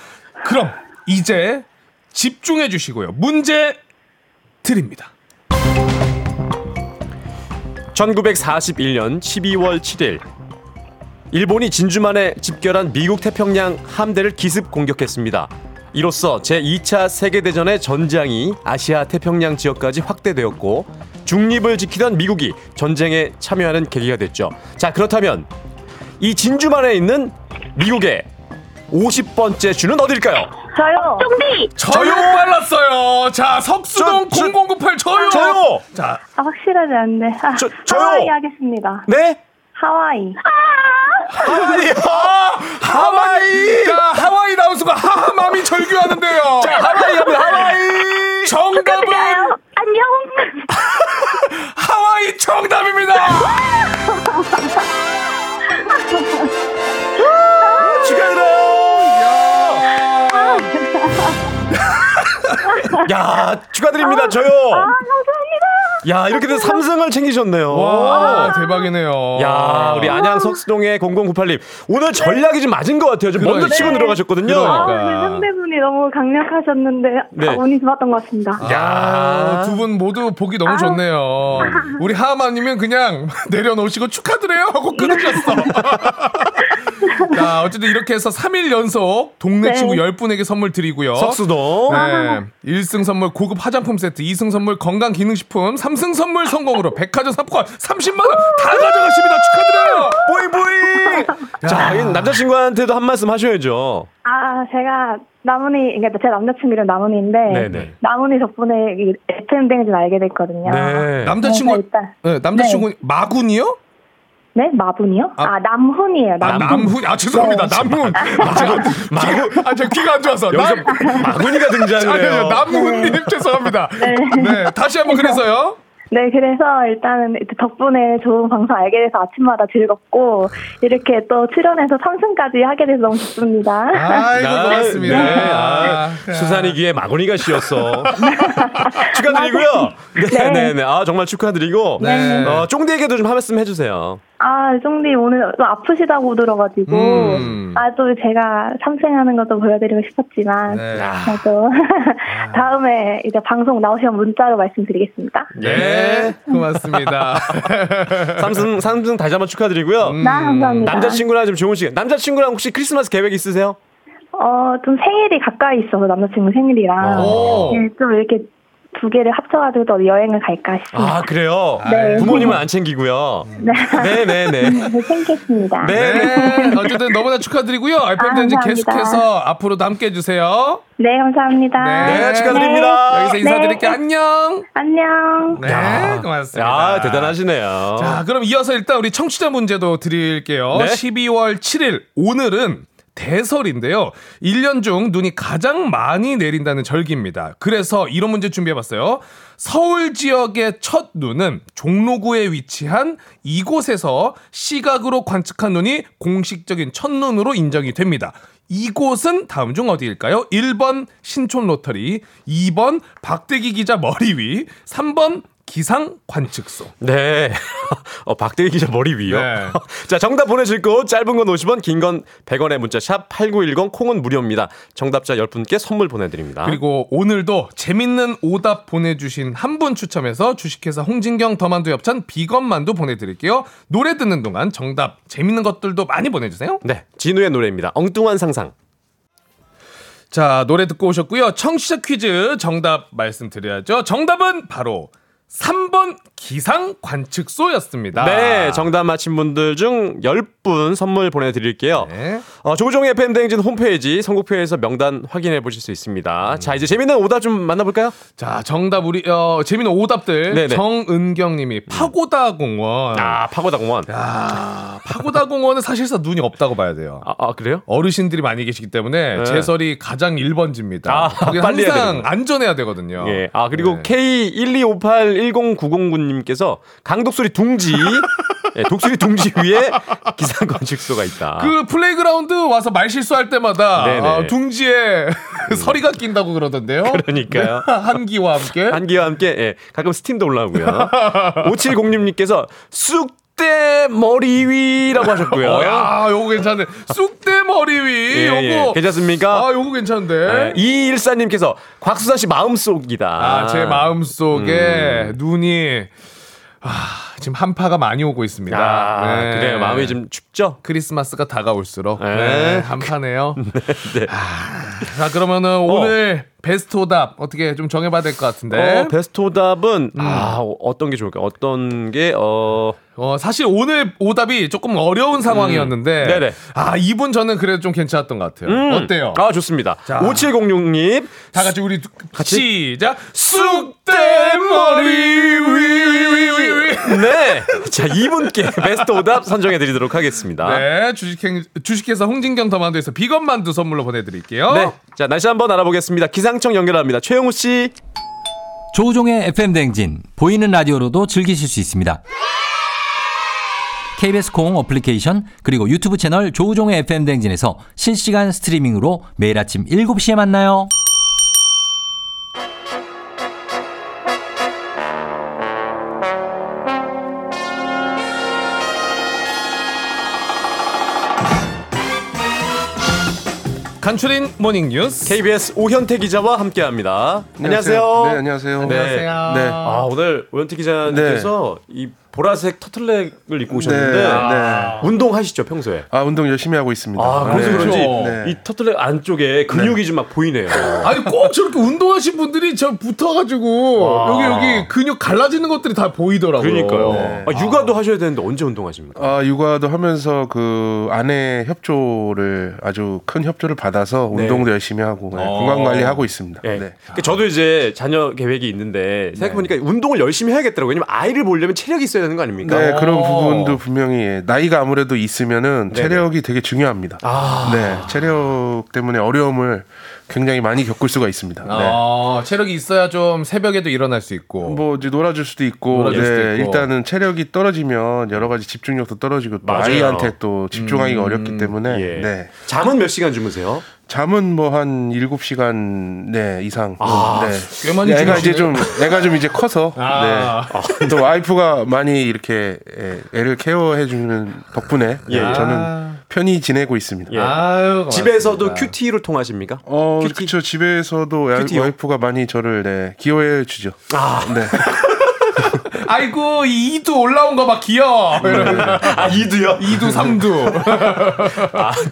그럼 이제 집중해 주시고요. 문제 드립니다. 1941년 12월 7일 일본이 진주만에 집결한 미국 태평양 함대를 기습 공격했습니다. 이로써 제2차 세계대전의 전장이 아시아 태평양 지역까지 확대되었고 중립을 지키던 미국이 전쟁에 참여하는 계기가 됐죠. 자, 그렇다면 이 진주만에 있는 미국의 50번째 주는 어딜까요? 저요. 쫑디! 저요 빨랐어요. 자, 석수동 저- 저- 0098 저요. 저요! 자, 아, 확실하지 않네. 아, 저- 저요. 하와이 하겠습니다. 네? 하와이. 하와이! 아, 하와이. 자, 하와이 나우스가 하하맘이 절규하는데요. 자, 하와이 갑니다. 하와이! 정답은 안녕! 하와이 정답입니다. 축하드려 야, 축하드립니다. 저요. 아, 감사합니다. 야, 이렇게 돼서 3승을 챙기셨네요. 와, 대박이네요. 야, 우리 안양 석수동의 0098님. 오늘 전략이 좀 맞은 것 같아요. 좀 먼저 그러니까. 치고 들어가셨거든요. 아, 그러니까. 네, 상대분이 너무 강력하셨는데 네. 아, 운이 좋았던 것 같습니다. 야, 두 분 모두 보기 너무 좋네요. 우리 하하마님은 그냥 내려놓으시고 축하드려요 하고 끊으셨어. 자, 어쨌든 이렇게 해서 3일 연속 동네 네. 친구 10분에게 선물 드리고요. 석수동. 네. 1승 선물 고급 화장품 세트, 2승 선물 건강 기능식품, 3승 선물 성공으로 백화점 상품권 30만원 다 가져가십니다. 축하드려요. 보잉보잉! 자, 이 남자친구한테도 한 말씀 하셔야죠. 아, 제가 나문이, 그러니까 제 남자친구 이름 나문이인데, 네네. 나문이 덕분에 이 FM 댕진 알게 됐거든요. 네. 남자친구, 네, 남자친구 마군이요? 네? 마분이요? 아, 아, 남훈이에요. 아, 남훈. 남훈, 아, 죄송합니다. 남훈. 마군. 마군. 아, 제 귀가 안 좋아서. 남- 마군이가 등장을 아니요, 해요. 남훈님 죄송합니다. 네. 다시 한번 그래서요. 네, 그래서 일단은 덕분에 좋은 방송 알게 돼서 아침마다 즐겁고, 이렇게 또 출연해서 3승까지 하게 돼서 너무 좋습니다. 아이고, 아, 고맙습니다. 네. 아, 아, 수산이 귀에 마구니가 씌었어. 축하드리고요. 네, 네, 네. 아, 정말 축하드리고. 네. 어, 쫑디에게도 좀 한 말씀 해주세요. 아, 쫑디 오늘 또 아프시다고 들어가지고, 음. 아, 또 제가 삼생하는 것도 보여드리고 싶었지만, 네. 그래도 다음에 이제 방송 나오시면 문자로 말씀드리겠습니다. 네, 고맙습니다. 삼승 삼승 다시 한번 축하드리고요. 음. 네, 감사합니다. 남자친구랑 좀 좋은 시간. 남자친구랑 혹시 크리스마스 계획 있으세요? 어, 좀 생일이 가까이 있어서 남자친구 생일이랑, 오. 네, 좀 이렇게 두 개를 합쳐가지고 또 여행을 갈까 싶습니다. 아 그래요? 네. 부모님은 안 챙기고요. 네. 네 네네. 네, 챙겠습니다. 네. 네, 어쨌든 너무나 축하드리고요. FM 댕진 감사합니다. 계속해서 앞으로도 함께 해주세요. 네, 감사합니다. 네, 축하드립니다. 여기서 인사드릴게요. 네. 안녕. 안녕. 네, 고맙습니다. 야 대단하시네요. 자, 그럼 이어서 일단 우리 청취자 문제도 드릴게요. 네. 12월 7일 오늘은 대설인데요. 1년 중 눈이 가장 많이 내린다는 절기입니다. 그래서 이런 문제 준비해봤어요. 서울 지역의 첫 눈은 종로구에 위치한 이곳에서 시각으로 관측한 눈이 공식적인 첫눈으로 인정이 됩니다. 이곳은 다음 중 어디일까요? 1번 신촌 로터리, 2번 박대기 기자 머리 위, 3번 기상 관측소. 네. 어, 박대기 기자 머리 위요. 네. 자, 정답 보내실 곳 짧은 건 50원, 긴 건 100원의 문자 샵 8910 콩은 무료입니다. 정답자 10분께 선물 보내드립니다. 그리고 오늘도 재밌는 오답 보내주신 한 분 추첨해서 주식회사 홍진경 더만두 엽찬 비건만두 보내드릴게요. 노래 듣는 동안 정답 재밌는 것들도 많이 보내주세요. 네. 진우의 노래입니다. 엉뚱한 상상. 자 노래 듣고 오셨고요. 청취자 퀴즈 정답 말씀드려야죠. 정답은 바로 3번 기상 관측소였습니다. 네, 정답 맞힌 분들 중 10분 선물 보내드릴게요. 네. 어, 조종의 FM대행진 홈페이지 선곡표에서 명단 확인해 보실 수 있습니다. 자, 이제 재밌는 오답 좀 만나볼까요? 자 정답 우리 어, 재밌는 오답들 네네. 정은경님이 파고다 공원. 아, 파고다 공원. 야, 파고다 공원은 사실상 눈이 없다고 봐야 돼요. 아, 아, 그래요? 어르신들이 많이 계시기 때문에 네. 제설이 가장 1번지입니다. 아, 거기 항상. 안전해야 되거든요. 예. 아, 그리고 네. K125810909님께서 강독수리 둥지, 예, 독수리 둥지 위에 기상 관측소가 있다. 그 playground 와서 말 실수할 때마다. 아, 둥지에 서리가 낀다고 그러던데요. 그러니까요. 네, 한기와 함께. 한기와 함께 예, 가끔 스팀도 올라오고요. 5706님께서 쑥 대 머리 위라고 하셨고요. 어, 야, 요거 괜찮네. 쑥대 머리 위. 예, 요거. 예. 괜찮습니까? 아, 요거 괜찮은데. 네. 이일사님께서 곽수산 씨 마음속이다. 아, 제 마음 속에 음. 눈이 아, 지금 한파가 많이 오고 있습니다. 아, 네. 그래요. 마음이 좀 춥죠? 크리스마스가 다가올수록 네. 네, 한파네요. 네. 자, 그러면은 오늘 베스트 오답 어떻게 좀 정해봐야 될 것 같은데. 어, 베스트 오답은 음. 아, 어, 어떤 게 좋을까? 어떤 게 어, 어, 사실 오늘 오답이 조금 어려운 상황이었는데. 음. 네네. 아, 이분 저는 그래도 좀 괜찮았던 것 같아요. 음. 어때요? 아, 좋습니다. 자. 5706님. 다 같이 우리 같이? 시작. 쑥대머리 위 위위위. 네. 자, 이분께 베스트 오답 선정해 드리도록 하겠습니다. 네, 주식행, 주식회사 홍진경 더만두에서 비건 만두 선물로 보내드릴게요. 네. 자, 날씨 한번 알아보겠습니다. 기상청 연결합니다. 최영우 씨. 조우종의 FM 댕진 보이는 라디오로도 즐기실 수 있습니다. KBS 콩 어플리케이션 그리고 유튜브 채널 조우종의 FM 댕진에서 실시간 스트리밍으로 매일 아침 7시에 만나요. 간추린 모닝 뉴스. KBS 오현태 기자와 함께 합니다. 안녕하세요. 네, 안녕하세요. 네. 안녕하세요. 네. 아, 오늘 오현태 기자님께서 이 보라색 터틀넥을 입고 오셨는데 네, 네. 운동하시죠, 평소에? 아, 운동 열심히 하고 있습니다. 아, 그래서 네. 그런지 네. 이 터틀넥 안쪽에 근육이 좀 막 보이네요. 아니 꼭 저렇게 운동하신 분들이 저 붙어가지고 와. 여기 여기 근육 갈라지는 것들이 다 보이더라고요. 그러니까요. 네. 아, 육아도 하셔야 되는데 언제 운동하십니까? 아, 육아도 하면서 그 아내 협조를 아주 큰 협조를 받아서 네. 운동도 열심히 하고 네, 어. 건강 관리 하고 있습니다. 예. 네. 그러니까 저도 이제 자녀 계획이 있는데 생각해보니까 운동을 열심히 해야겠더라고요. 왜냐면 아이를 보려면 체력이 있어야 되는 거 아닙니까? 네, 그런 어. 부분도 분명히 예, 나이가 아무래도 있으면은 네네. 체력이 되게 중요합니다. 아. 네, 체력 때문에 어려움을 굉장히 많이 겪을 수가 있습니다. 네. 아, 체력이 있어야 좀 새벽에도 일어날 수 있고. 뭐 이제 놀아줄 수도 있고, 놀아줄 네, 수도 있고. 일단은 체력이 떨어지면 여러 가지 집중력도 떨어지고 또 맞아요. 아이한테 또 집중하기가 음, 어렵기 때문에 예. 네. 잠은 몇 시간 주무세요? 잠은 뭐 한 7시간 네 이상. 아, 네. 꽤 많이 애가 이제 좀. 애가 좀 이제 커서 아. 네. 또 와이프가 많이 이렇게 애- 애를 케어해 주는 덕분에 예. 네, 저는 편히 지내고 있습니다. 예. 아유, 집에서도. cutie로 통하십니까? 어, cutie? 그렇죠. 집에서도 와- cutie요? 와이프가 많이 저를 네, 귀여워해 주죠. 아, 네. 아이고 이두 올라온 거 막 귀여워. 아 이두요? 이두 삼두.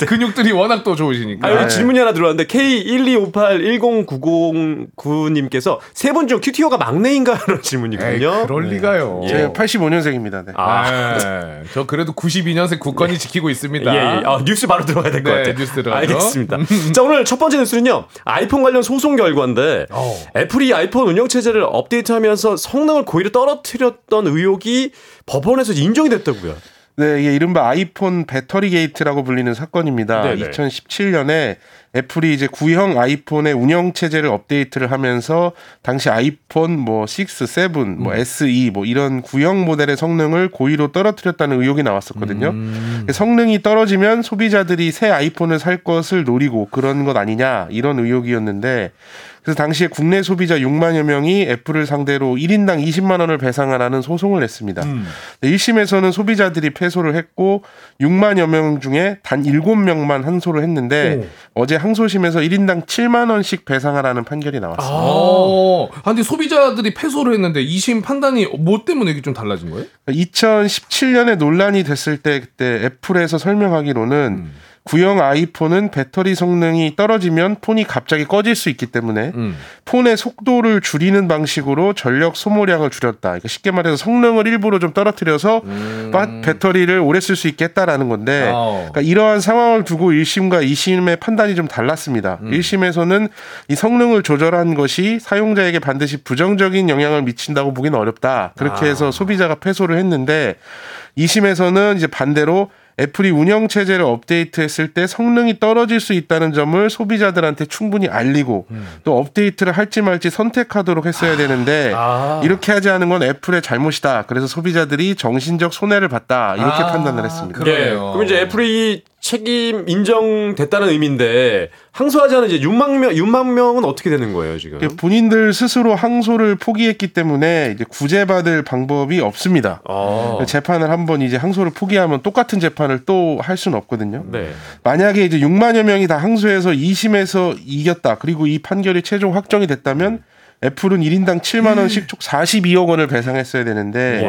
근육들이 워낙 또 좋으시니까. 아, 여기 질문이 하나 들어왔는데 K125810999님께서 세 분 중 cutie오가 막내인가라는 에이, 질문이군요. 그럴 리가요. 예. 제가 85년생입니다. 네. 아, 네, 저 그래도 92년생 굳건히 지키고 있습니다. 예, 예. 아, 뉴스 바로 들어가야 될것 네, 같아요. 뉴스 들어가죠. 알겠습니다. 자, 오늘 첫 번째 뉴스는요. 아이폰 관련 소송 결과인데 어. 애플이 아이폰 운영 체제를 업데이트하면서 성능을 고의로 떨어뜨 렸던 의혹이 법원에서 인정이 됐다고요. 네, 이게 이른바 아이폰 배터리 게이트라고 불리는 사건입니다. 네네. 2017년에 애플이 이제 구형 아이폰의 운영 체제를 업데이트를 하면서 당시 아이폰 뭐 6, 7, 뭐 SE 뭐 이런 구형 모델의 성능을 고의로 떨어뜨렸다는 의혹이 나왔었거든요. 성능이 떨어지면 소비자들이 새 아이폰을 살 것을 노리고 그런 것 아니냐 이런 의혹이었는데 그래서 당시에 국내 소비자 6만여 명이 애플을 상대로 1인당 20만 원을 배상하라는 소송을 냈습니다. 음. 1심에서는 소비자들이 패소를 했고 6만여 명 중에 단 7명만 항소를 했는데 어제 항소심에서 1인당 7만 원씩 배상하라는 판결이 나왔습니다. 아, 아, 근데 소비자들이 패소를 했는데 2심 판단이 뭐 때문에 이게 좀 달라진 거예요? 2017년에 논란이 됐을 때 그때 애플에서 설명하기로는 음. 구형 아이폰은 배터리 성능이 떨어지면 폰이 갑자기 꺼질 수 있기 때문에 음. 폰의 속도를 줄이는 방식으로 전력 소모량을 줄였다. 그러니까 쉽게 말해서 성능을 일부러 좀 떨어뜨려서 바- 배터리를 오래 쓸 수 있게 했다라는 건데 아오. 그러니까 이러한 상황을 두고 1심과 2심의 판단이 좀 달랐습니다. 음. 1심에서는 이 성능을 조절한 것이 사용자에게 반드시 부정적인 영향을 미친다고 보기는 어렵다. 그렇게 아. 해서 소비자가 패소를 했는데 2심에서는 이제 반대로 애플이 운영 체제를 업데이트했을 때 성능이 떨어질 수 있다는 점을 소비자들한테 충분히 알리고 음. 또 업데이트를 할지 말지 선택하도록 했어야 되는데 아. 이렇게 하지 않은 건 애플의 잘못이다. 그래서 소비자들이 정신적 손해를 봤다. 이렇게 아, 판단을 했습니다. 그래요. 예. 그럼 이제 애플이 책임 인정됐다는 의미인데 항소하지 않은 이제 6만 명 6만 명은 어떻게 되는 거예요, 지금? 본인들 스스로 항소를 포기했기 때문에 이제 구제받을 방법이 없습니다. 어. 재판을 한번 이제 항소를 포기하면 똑같은 재판을 또 할 수는 없거든요. 네. 만약에 이제 6만여 명이 다 항소해서 2심에서 이겼다. 그리고 이 판결이 최종 확정이 됐다면 애플은 1인당 7만 원씩 총 42억 원을 배상했어야 되는데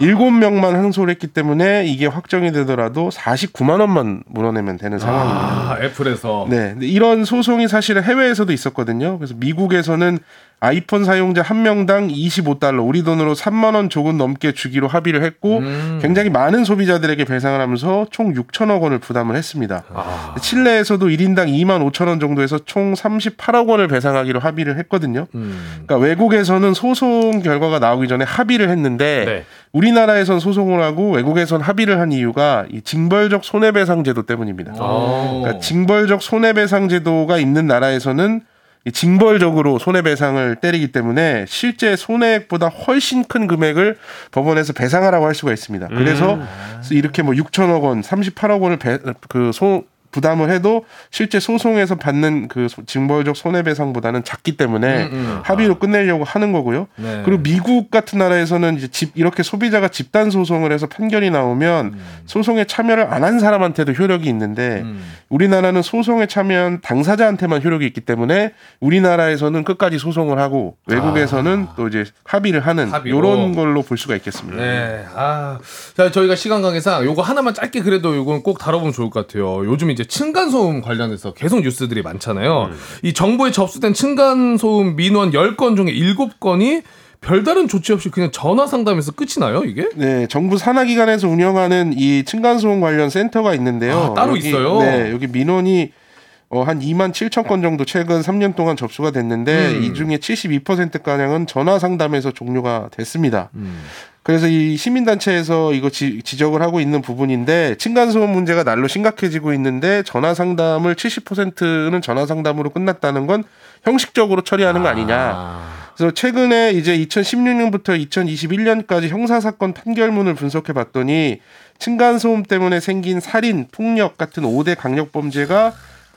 일곱 명만 항소를 했기 때문에 이게 확정이 되더라도 49만 원만 물어내면 되는 상황입니다. 아, 애플에서. 네. 이런 소송이 사실은 해외에서도 있었거든요. 그래서 미국에서는 아이폰 사용자 한 명당 25달러, 우리 돈으로 3만 원 조금 넘게 주기로 합의를 했고 음. 굉장히 많은 소비자들에게 배상을 하면서 총 6천억 원을 부담을 했습니다. 아. 칠레에서도 1인당 2만 5천 원 정도에서 총 38억 원을 배상하기로 합의를 했거든요. 음. 그러니까 외국에서는 소송 결과가 나오기 전에 합의를 했는데 네. 우리나라에선 소송을 하고 외국에선 합의를 한 이유가 이 징벌적 손해배상 제도 때문입니다. 어. 그러니까 징벌적 손해배상 제도가 있는 나라에서는 이 징벌적으로 손해배상을 때리기 때문에 실제 손해액보다 훨씬 큰 금액을 법원에서 배상하라고 할 수가 있습니다. 그래서 이렇게 뭐 6천억 원, 38억 원을 배, 그 소, 부담을 해도 실제 소송에서 받는 그 소- 징벌적 손해배상보다는 작기 때문에 음, 음. 합의로 끝내려고 하는 거고요. 네. 그리고 미국 같은 나라에서는 이제 집 이렇게 소비자가 집단 소송을 해서 판결이 나오면 소송에 참여를 안 한 사람한테도 효력이 있는데 음. 우리나라는 소송에 참여한 당사자한테만 효력이 있기 때문에 우리나라에서는 끝까지 소송을 하고 외국에서는 또 이제 합의를 하는 아. 합의로. 이런 걸로 볼 수가 있겠습니다. 네. 아. 자, 저희가 시간 관계상 요거 하나만 짧게 그래도 요건 꼭 다뤄보면 좋을 것 같아요. 요즘 이제 층간소음 관련해서 계속 뉴스들이 많잖아요. 이 정부에 접수된 층간소음 민원 10건 중에 7건이 별다른 조치 없이 그냥 전화 상담에서 끝이 나요, 이게? 네, 정부 산하 기관에서 운영하는 이 층간소음 관련 센터가 있는데요. 아, 따로 여기, 있어요? 네, 여기 민원이 어, 한 2만 7천 건 정도 최근 3년 동안 접수가 됐는데 음. 이 중에 72%가량은 전화 상담에서 종료가 됐습니다. 음. 그래서 이 시민단체에서 이거 지, 지적을 하고 있는 부분인데 층간소음 문제가 날로 심각해지고 있는데 전화 상담을 70%는 전화 상담으로 끝났다는 건 형식적으로 처리하는 거 아니냐. 아. 그래서 최근에 이제 2016년부터 2021년까지 형사 사건 판결문을 분석해 봤더니 층간소음 때문에 생긴 살인, 폭력 같은 5대 강력 범죄가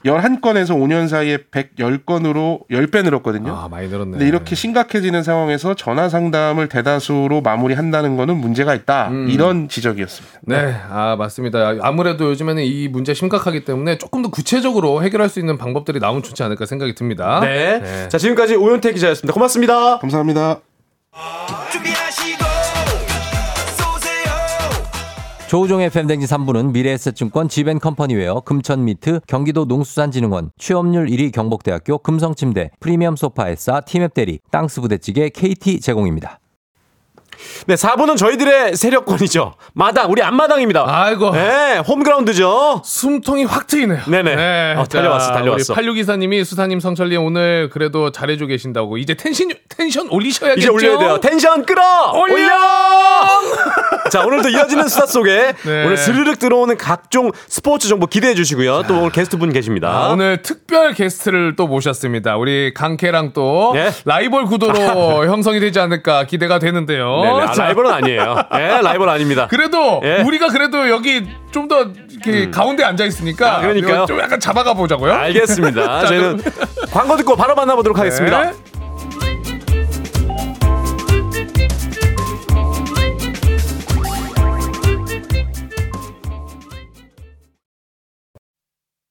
11건에서 5년 사이에 110건으로 10배 늘었거든요. 아, 많이 늘었네. 근데 이렇게 심각해지는 상황에서 전화 상담을 대다수로 마무리한다는 거는 문제가 있다. 음. 이런 지적이었습니다. 네, 아 맞습니다. 아무래도 요즘에는 이 문제 심각하기 때문에 조금 더 구체적으로 해결할 수 있는 방법들이 나오면 좋지 않을까 생각이 듭니다. 네. 자, 지금까지 오현태 기자였습니다. 고맙습니다. 감사합니다. 조우종의 FM대행진 3부는 미래에셋증권 지벤컴퍼니웨어 금천미트 경기도 농수산진흥원 취업률 1위 경북대학교 금성침대 프리미엄 소파에싸 티맵대리 땅스부대찌개 KT 제공입니다. 네, 4부는 저희들의 세력권이죠. 마당, 우리 앞마당입니다. 아이고. 네, 홈그라운드죠. 숨통이 확 트이네요. 네네. 어, 달려왔어, 달려왔어. 우리 86기사님이 수산님 성철님 오늘 그래도 잘해주고 계신다고 이제 텐션 텐션 올리셔야겠죠. 이제 올려야 돼요. 텐션 끌어! 올려! 자, 오늘도 이어지는 수다 속에 네. 오늘 스르륵 들어오는 각종 스포츠 정보 기대해 주시고요. 또 오늘 게스트 분 계십니다. 아, 오늘 특별 게스트를 또 모셨습니다. 우리 강캐랑 또 네. 라이벌 구도로 형성이 되지 않을까 기대가 되는데요. 네네. 아, 자, 라이벌은 아니에요. 네, 라이벌 아닙니다. 그래도 예. 우리가 그래도 여기 좀 더 이렇게 가운데 앉아 있으니까 아, 그러니까요. 좀 약간 잡아가 보자고요. 알겠습니다. 자, 저희는 광고 듣고 바로 만나보도록 하겠습니다.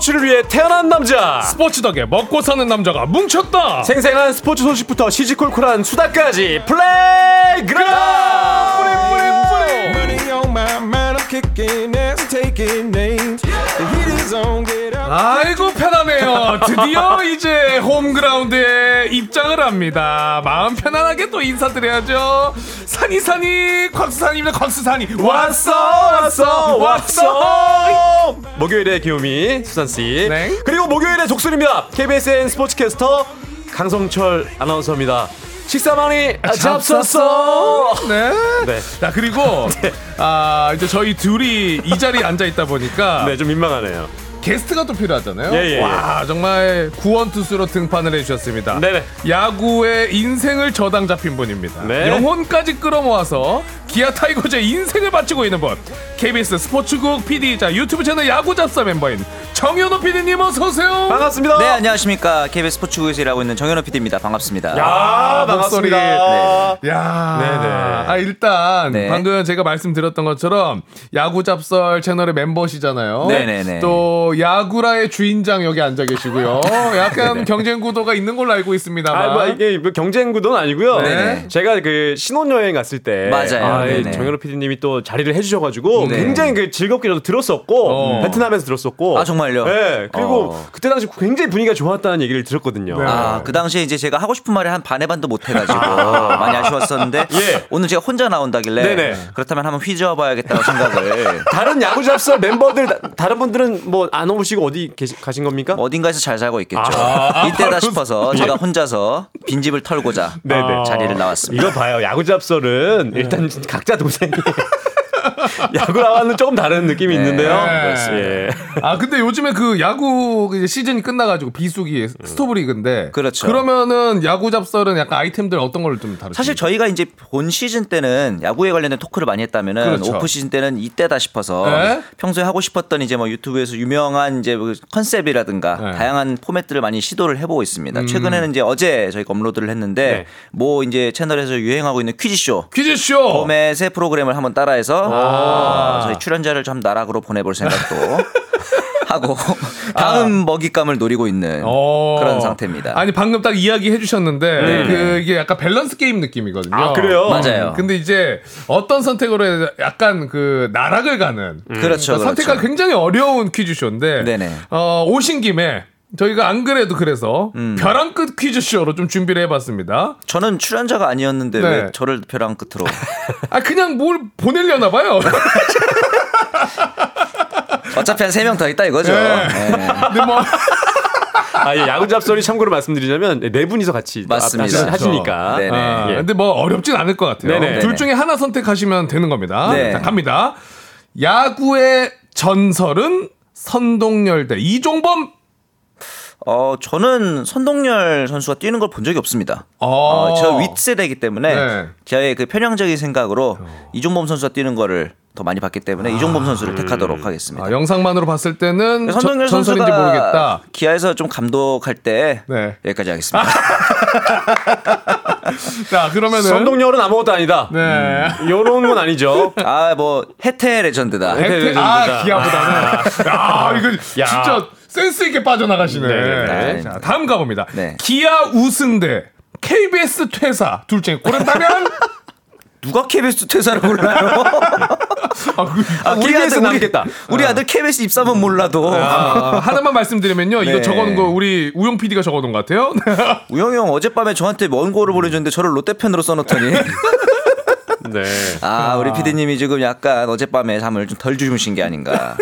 스포츠를 위해 태어난 남자. 스포츠 덕에 먹고 사는 남자가 뭉쳤다. 생생한 스포츠 소식부터 시시콜콜한 수다까지 플레이그라운드. 아이고 편하네요. 드디어 이제 홈그라운드에 입장을 합니다. 마음 편안하게 또 인사드려야죠. 산이 산이 곽수산입니다. 곽수산이 왔어 왔어 왔어. 목요일의 귀요미 수산 씨. 네. 그리고 목요일의 독수리입니다. KBSN 스포츠캐스터 강성철 아나운서입니다. 식사 많이 잡섰어. 네. 네. 자 그리고 아 이제 저희 둘이 이 자리에 앉아 있다 보니까 네, 좀 민망하네요. 게스트가 또 필요하잖아요. 예, 예, 예. 와 정말 구원 투수로 등판을 해주셨습니다. 네네. 야구의 인생을 저당 잡힌 분입니다. 네. 영혼까지 끌어모아서 기아 타이거즈의 인생을 바치고 있는 분. KBS 스포츠국 PD이자 유튜브 채널 야구 잡사 멤버인 정현호 PD님 어서 오세요. 반갑습니다. 네 안녕하십니까 KBS 스포츠국에서 일하고 있는 정현호 PD입니다 반갑습니다. 야, 목소리. 반갑습니다. 야, 네네. 아 일단 네. 방금 제가 말씀드렸던 것처럼 야구 잡설 채널의 멤버시잖아요. 네네네. 또 야구라의 주인장 여기 앉아 계시고요. 약간 경쟁 구도가 있는 걸로 알고 있습니다만. 아, 뭐 이게 뭐 경쟁 구도는 아니고요. 네네. 제가 그 신혼여행 갔을 때 맞아요. 아. 정현호 PD님이 또 자리를 해주셔가지고 네. 굉장히 그 즐겁게 저도 들었었고 어. 베트남에서 들었었고 아, 정말요? 네. 그리고 어. 그때 당시 굉장히 분위기가 좋았다는 얘기를 들었거든요. 네. 아, 그 당시에 이제 제가 하고 싶은 말이 한 반의 반도 못 해가지고 많이 아쉬웠었는데 예. 오늘 제가 혼자 나온다길래 네네. 그렇다면 한번 휘저어 봐야겠다고 생각을 다른 야구 잡설 멤버들 다른 분들은 뭐안 오시고 어디 계시, 가신 겁니까? 어딘가에서 잘 살고 있겠죠. 아. 이때다 싶어서 제가 혼자서 빈집을 털고자 네네. 자리를 나왔습니다. 이거 봐요. 야구 잡설은 일단 각자 동생이 야구랑은 조금 다른 느낌이 있는데요. 네. 예. 아 근데 요즘에 그 야구 시즌이 끝나가지고 비수기 스토브리그인데 그렇죠. 그러면은 야구 잡설은 약간 아이템들 어떤 걸 좀 다루죠? 사실 저희가 이제 본 시즌 때는 야구에 관련된 토크를 많이 했다면은 그렇죠. 오프 시즌 때는 이때다 싶어서 네. 평소에 하고 싶었던 이제 뭐 유튜브에서 유명한 이제 뭐 컨셉이라든가 네. 다양한 포맷들을 많이 시도를 해보고 있습니다. 음. 최근에는 이제 어제 저희가 업로드를 했는데 네. 뭐 이제 채널에서 유행하고 있는 퀴즈쇼 퀴즈쇼. 포맷의 프로그램을 한번 따라해서 어, 저희 출연자를 좀 나락으로 보내볼 생각도 하고 다음 먹잇감을 노리고 있는 어. 그런 상태입니다. 아니 방금 딱 이야기 해주셨는데 네. 그 이게 약간 밸런스 게임 느낌이거든요. 아, 그래요? 맞아요. 근데 이제 어떤 선택으로 약간 그 나락을 가는 그렇죠, 그러니까 그렇죠. 굉장히 어려운 퀴즈쇼인데 네네. 어, 오신 김에 저희가 안 그래도 그래서 음. 벼랑 끝 퀴즈쇼로 좀 준비를 해봤습니다. 저는 출연자가 아니었는데 네. 왜 저를 벼랑 끝으로? 아 그냥 뭘 보내려나 봐요. 어차피 한 세 명 더 있다 이거죠. 네. 네. 근데 뭐 아, 예, 야구 잡설이 참고로 말씀드리자면 네 분이서 같이 맞습니다. 하시- 하시니까. 네네. 아, 예. 근데 뭐 어렵진 않을 것 같아요. 네네. 둘 중에 하나 선택하시면 되는 겁니다. 네. 자, 갑니다. 야구의 전설은 선동열 대 이종범. 어, 저는 선동열 선수가 뛰는 걸 본 적이 없습니다. 어, 저 윗세대이기 때문에 네. 저의 그 편향적인 생각으로 이종범 선수가 뛰는 거를 더 많이 봤기 때문에 이종범 선수를 택하도록 하겠습니다. 아, 영상만으로 봤을 때는 선동열 저- 선수가 모르겠다. 기아에서 좀 감독할 때 네. 여기까지 하겠습니다. 자 그러면은 선동열은 아무것도 아니다. 네. 요런 건 아니죠. 아, 뭐 해태 레전드다. 해태 혜태- 레전드다. 아 기아보다는 야 이거 야. 진짜 센스 있게 빠져나가시네. 네. 자 다음 가봅니다. 네. 기아 우승 대 KBS 퇴사 둘 중에 고른다면 누가 KBS 퇴사를 몰라요? 아, 그- 아, 우리 아들 남겠다. 우리, 우리 아들 KBS 입사면 몰라도 아, 하나만 말씀드리면요. 이거 네. 적어놓은 거 우리 우영 PD가 적어놓은 것 같아요. 우영이 형 어젯밤에 저한테 원고를 보내줬는데 저를 롯데 팬으로 써놓더니 네. 아 우리 PD님이 지금 약간 어젯밤에 잠을 좀 덜 주무신 게 아닌가.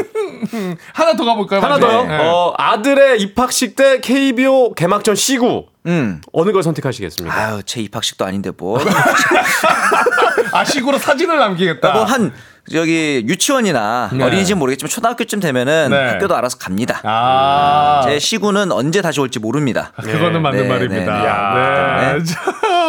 하나 더 가볼까요? 하나? 더요. 네. 어, 아들의 입학식 때 KBO 개막전 시구. 음. 어느 걸 선택하시겠습니까? 아유 제 입학식도 아닌데 뭐. 아식으로 사진을 남기겠다. 뭐 한 저기 유치원이나 네. 어린이집 모르겠지만 초등학교쯤 되면은 네. 학교도 알아서 갑니다. 아, 제 시구는 언제 다시 올지 모릅니다. 그거는 맞는 네, 말입니다. 네, 네.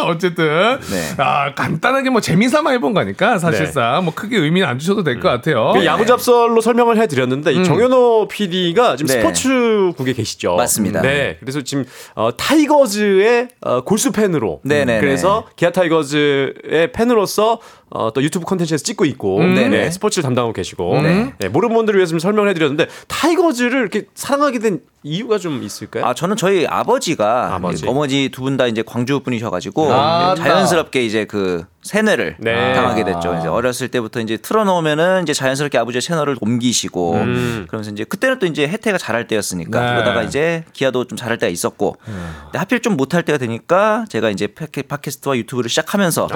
네. 네. 자, 어쨌든 네. 아, 간단하게 뭐 재미삼아 해본 거니까 사실상 뭐 크게 의미는 안 주셔도 될것 같아요. 그 야구 잡설로 설명을 해드렸는데 이 정현호 PD가 지금 네. 스포츠국에 계시죠. 맞습니다. 네, 그래서 지금 어, 타이거즈의 어, 골수 팬으로. 네네네. 그래서 기아 타이거즈의 팬으로서 어, 또 유튜브 콘텐츠에서 찍고 있고 음. 네. 스포츠를 담당하고 계시고 네. 네, 모르는 분들을 위해서 좀 설명을 해드렸는데 타이거즈를 이렇게 사랑하게 된 이유가 좀 있을까요? 아 저는 저희 아버지가 아버지. 어머니 두분 다 이제 광주 분이셔가지고 아, 자연스럽게 이제 그 세뇌를 네. 당하게 됐죠. 이제 어렸을 때부터 이제 틀어놓으면은 이제 자연스럽게 아버지의 채널을 옮기시고 음. 그러면서 이제 그때는 또 이제 혜태가 잘할 때였으니까 네. 그러다가 이제 기아도 좀 잘할 때가 있었고 근데 하필 좀 못할 때가 되니까 제가 이제 팟캐- 팟캐스트와 유튜브를 시작하면서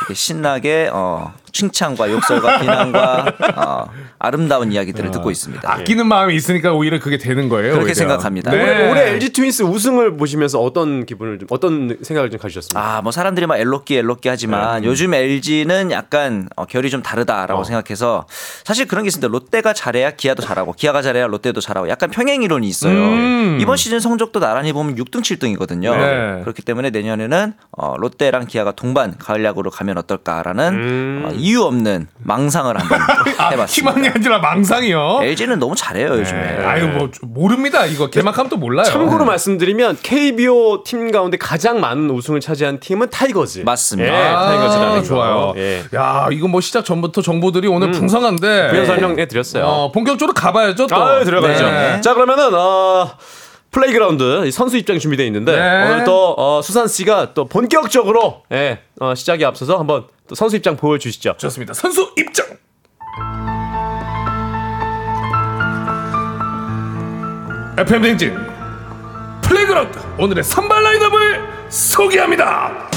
이렇게 신나게 어, 칭찬과 욕설과 비난과 어, 아름다운 이야기들을 듣고 있습니다. 아끼는 마음이 있으니까 오히려 그게 되는 거예요. 그렇게 오히려. 생각합니다. 네. 올해, 올해 LG 트윈스 우승을 보시면서 어떤 기분을 좀 어떤 생각을 좀 가지셨습니까? 아, 뭐 사람들이 막 엘로끼 엘로끼 하지만 요즘 LG는 약간 어, 결이 좀 다르다라고 어. 생각해서 사실 그런 게 있습니다. 롯데가 잘해야 기아도 잘하고 기아가 잘해야 롯데도 잘하고 약간 평행 이론이 있어요. 음. 이번 시즌 성적도 나란히 보면 6등 7등이거든요. 네. 그렇기 때문에 내년에는 어, 롯데랑 기아가 동반 가을 야구로 가면 어떨까라는 어, 이유 없는 망상을 한번 아, 해봤습니다. 희망이 아니라 망상이요. LG는 너무 잘해요 요즘에. 네. 아유 뭐 모릅니다. 이거 개막하면 또 몰라요. 참고로 말씀드리면 KBO 팀 가운데 가장 많은 우승을 차지한 팀은 타이거즈. 맞습니다. 예, 아, 타이거즈라는 거. 좋아요. 예. 야 이거 뭐 시작 전부터 정보들이 오늘 풍성한데 부연 설명해 드렸어요. 어, 본격적으로 가봐야죠 또. 아, 들어가죠. 네. 자, 그러면은 어 플레이그라운드 이 선수 입장이 준비되어 있는데 네. 오늘 또 어, 수산 씨가 또 본격적으로 예, 어, 시작에 앞서서 한번 또 선수 입장 보여주시죠. 좋습니다. 선수 입장. FM 대행진 플레이그라운드 오늘의 선발 라인업을 소개합니다.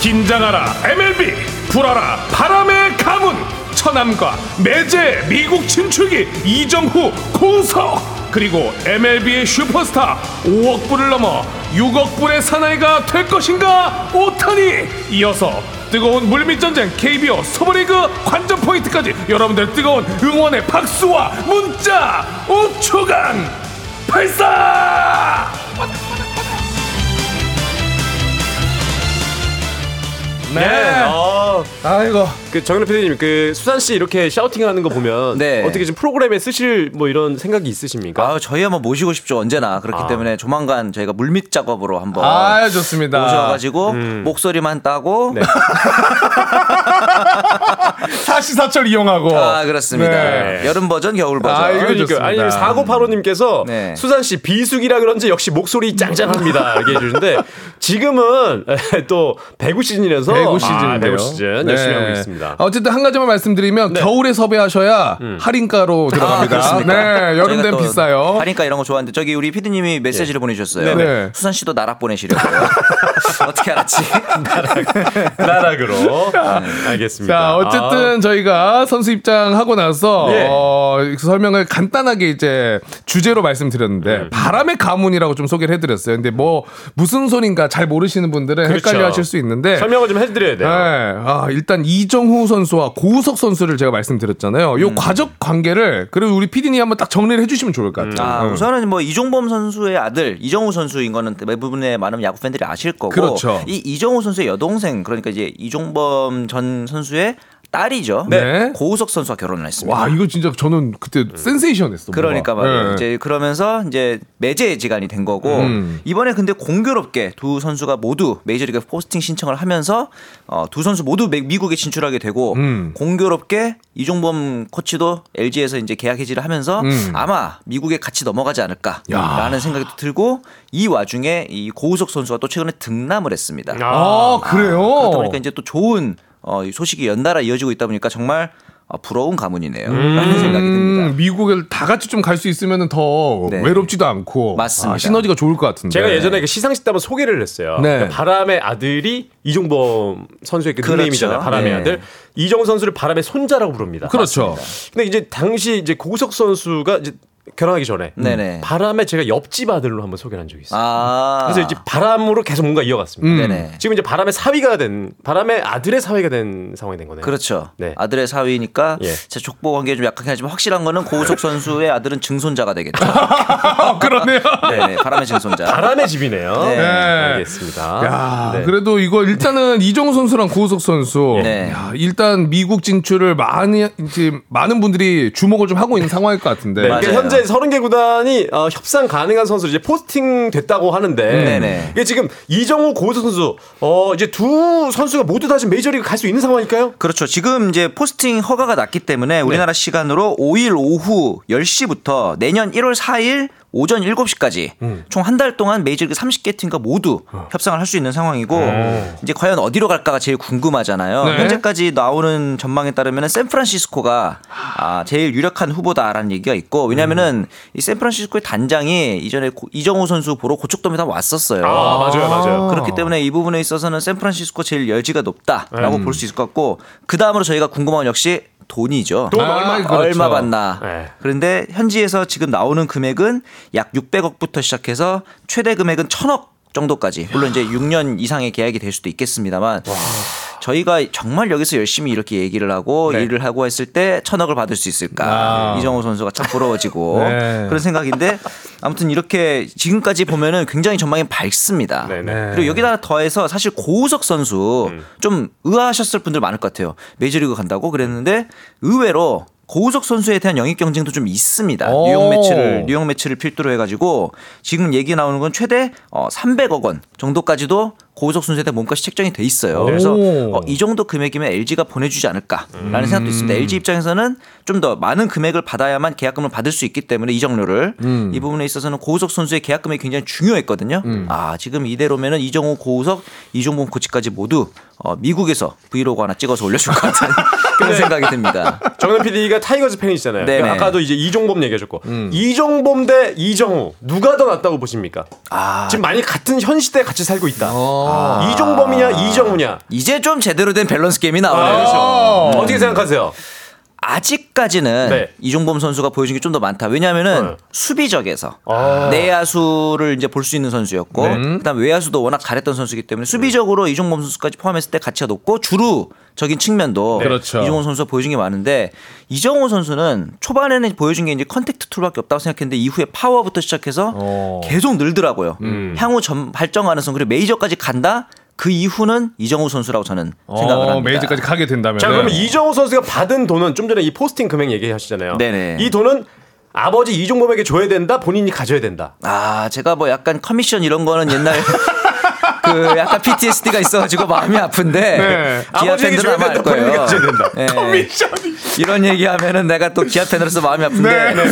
긴장하라 MLB 불어라 바람의 가문 처남과 매제 미국 진출기 이정후 고우석 그리고 MLB의 슈퍼스타 5억 불을 넘어 6억 불의 사나이가 될 것인가? 오타니! 이어서 뜨거운 물밑 전쟁 KBO 스토브리그 관전 포인트까지 여러분들 뜨거운 응원의 박수와 문자! 5초간 발사 네. 어, 아이고 그 정현우 PD님 그 수산 씨 이렇게 샤우팅하는 거 보면 네. 어떻게 좀 프로그램에 쓰실 뭐 이런 생각이 있으십니까? 아, 저희 한번 모시고 싶죠 언제나 그렇기 아. 때문에 조만간 저희가 물밑 작업으로 한번 아 좋습니다. 오셔가지고 목소리만 따고 네. 사시사철 이용하고 아 그렇습니다 네. 여름 버전 겨울 버전 아, 이거 그러니까 좋습니다. 아니 사고파로님께서 네. 수산 씨 비수기라 그런지 역시 목소리 짱짱합니다 이렇게 해주는데 지금은 또 배구 시즌이라서 배구 시즌인데요. 아, 배구 시즌 열심히 하고 있습니다. 아, 어쨌든 한 가지만 말씀드리면 겨울에 섭외하셔야 할인가로 아, 들어갑니다. 그렇습니까? 네, 여름 되면 또 비싸요. 할인가 이런 거 좋아하는데 저기 우리 피디님이 메시지를 보내주셨어요. 네네. 수산 씨도 나락 보내시려고요. 어떻게 알았지? 나락으로. 알겠습니다. 자, 어쨌든 저희가 선수 입장하고 나서 예. 어, 설명을 간단하게 이제 주제로 말씀드렸는데 음. 바람의 가문이라고 좀 소개를 해드렸어요. 근데 뭐 무슨 소린가 잘 모르시는 분들은 그렇죠. 헷갈려하실 수 있는데 설명을 좀 해 드려야 돼요. 네. 아, 일단 이정후 선수와 고우석 선수를 제가 말씀드렸잖아요. 음. 요 과적 관계를 그리고 우리 PD님 한번 딱 정리를 해 주시면 좋을 것 같아요. 아, 음. 우선은 뭐 이종범 선수의 아들 이정우 선수인 거는 대부분의 많은 야구 팬들이 아실 거고 그렇죠. 이 이정우 선수의 여동생 그러니까 이제 이종범 전 선수의 딸이죠. 네. 고우석 선수와 결혼을 했습니다. 와 이거 진짜 저는 그때 센세이션했어. 그러니까. 말이에요. 네. 이제 그러면서 이제 매제지간이 된 거고 음. 이번에 근데 공교롭게 두 선수가 모두 메이저리그 포스팅 신청을 하면서 어, 두 선수 모두 미- 미국에 진출하게 되고 음. 공교롭게 이종범 코치도 LG에서 이제 계약 해지를 하면서 음. 아마 미국에 같이 넘어가지 않을까라는 생각이 또 들고 이 와중에 이 고우석 선수가 또 최근에 등남을 했습니다. 아, 그래요? 그러다 보니까 이제 또 좋은 어, 이 소식이 연달아 이어지고 있다 보니까 정말 어, 부러운 가문이네요. 라는 생각이 듭니다. 음, 미국을 다 같이 좀 갈 수 있으면 더 네. 외롭지도 않고 맞습니다. 아, 시너지가 좋을 것 같은데. 제가 예전에 그 시상식 때 한번 소개를 했어요. 네. 그러니까 바람의 아들이 이종범 선수의 그 그렇죠. 닉네임이잖아요. 바람의 네. 아들. 이정우 선수를 바람의 손자라고 부릅니다. 그렇죠. 근데 이제 당시 이제 고우석 선수가 이제 결혼하기 전에 네네. 바람에 제가 옆집 아들로 한번 소개를 한 적이 있어요. 아. 그래서 이제 바람으로 계속 뭔가 이어갔습니다. 음. 네네. 지금 이제 바람의 사위가 된 바람의 아들의 사위가 된 상황이 된 거네요. 그렇죠. 네. 아들의 사위니까 예. 제 족보 관계 좀 약하긴 하지만 확실한 거는 고우석 선수의 아들은 증손자가 되겠죠. 아, 그러네요. 네네. 바람의 증손자. 바람의 집이네요. 네. 알겠습니다. 야, 네. 그래도 이거 일단은 이정후 선수랑 고우석 선수 네. 야, 일단 미국 진출을 많이 이제 많은 분들이 주목을 좀 하고 있는 상황일 것 같은데. 네. 현재 30개 구단이 어, 협상 가능한 선수 이제 포스팅 됐다고 하는데 네네. 이게 지금 이정후 고우석 선수 어 이제 두 선수가 모두 다 지금 메이저리그 갈 수 있는 상황일까요? 그렇죠. 지금 이제 포스팅 허가가 났기 네. 때문에 우리나라 시간으로 5일 오후 10시부터 내년 1월 4일 오전 7시까지 음. 총한 달 동안 메이저리그 30개 팀과 모두 어. 협상을 할 수 있는 상황이고 이제 과연 어디로 갈까가 제일 궁금하잖아요. 네. 현재까지 나오는 전망에 따르면 샌프란시스코가 아, 제일 유력한 후보다라는 얘기가 있고 왜냐면은 이 샌프란시스코의 단장이 이전에 고- 이정우 선수 보러 고척돔에 다 왔었어요. 아, 맞아요, 맞아요. 그렇기 때문에 이 부분에 있어서는 샌프란시스코 제일 여지가 높다라고 음. 볼수 있을 것 같고 그 다음으로 저희가 궁금한 건 역시 돈이죠. 돈 아, 얼마? 그렇죠. 얼마 받나. 네. 그런데 현지에서 지금 나오는 금액은 약 600억부터 시작해서 최대 금액은 1000억 정도까지. 물론 이제 6년 이상의 계약이 될 수도 있겠습니다만 저희가 정말 여기서 열심히 이렇게 얘기를 하고 네. 일을 하고 했을 때 천억을 받을 수 있을까? 아. 이정우 선수가 참 부러워지고 네. 그런 생각인데 아무튼 이렇게 지금까지 보면은 굉장히 전망이 밝습니다. 네네. 그리고 여기다 더해서 사실 고우석 선수 음. 좀 의아하셨을 분들 많을 것 같아요. 메이저리그 간다고 그랬는데 의외로 고우석 선수에 대한 영입 경쟁도 좀 있습니다. 오. 뉴욕 매치를 뉴욕 매치를 필두로 해가지고 지금 얘기 나오는 건 최대 어, 300억 원 정도까지도 고우석 선수에 대한 몸값이 책정이 돼 있어요. 그래서 오. 어, 이 정도 금액이면 LG가 보내주지 않을까라는 음. 생각도 있습니다. LG 입장에서는 좀 더 많은 금액을 받아야만 계약금을 받을 수 있기 때문에 이정료를 음. 이 부분에 있어서는 고우석 선수의 계약 금액이 굉장히 중요했거든요. 음. 아 지금 이대로면은 이정우, 고우석, 이종범 코치까지 모두 어, 미국에서 브이로그 하나 찍어서 올려줄 것 같은 그런 생각이 듭니다. 정현 PD가 타이거즈 팬이시잖아요. 그러니까 아까도 이제 이종범 얘기하셨고 이종범 대 이정후 누가 더 낫다고 보십니까? 아 지금 만약 같은 현 시대에 같이 살고 있다. 어. 이종범이냐 이정후냐? 이제 좀 제대로 된 밸런스 게임이 아, 나오네요. 그렇죠. 어. 어떻게 생각하세요? 아직까지는 네. 이종범 선수가 보여준 게 좀 더 많다. 왜냐하면은 네. 수비적에서 아. 내야수를 이제 볼 수 있는 선수였고, 네. 그다음 외야수도 워낙 잘했던 선수이기 때문에 수비적으로 이종범 선수까지 포함했을 때 가치가 높고 주루적인 측면도 그렇죠. 이종범 선수가 보여준 게 많은데 이정후 선수는 초반에는 보여준 게 이제 contact tool밖에 없다고 생각했는데 이후에 파워부터 시작해서 어. 계속 늘더라고요. 음. 향후 점, 발전 가능성 그리고 메이저까지 간다. 그 이후는 이정후 선수라고 저는 생각을 어, 합니다. 메이저까지 가게 된다면. 자 그러면 이정후 선수가 받은 돈은 좀 전에 이 포스팅 금액 얘기하시잖아요. 네네. 이 돈은 아버지 이종범에게 줘야 된다. 본인이 가져야 된다. 아, 제가 뭐 약간 커미션 이런 거는 옛날 그 약간 PTSD가 있어가지고 마음이 아픈데 네. 기아 팬들은 줘야 아마 알 거예요. 네. 커미션이. 이런 얘기하면은 내가 또 기아 팬으로서 마음이 아픈데 네, 네.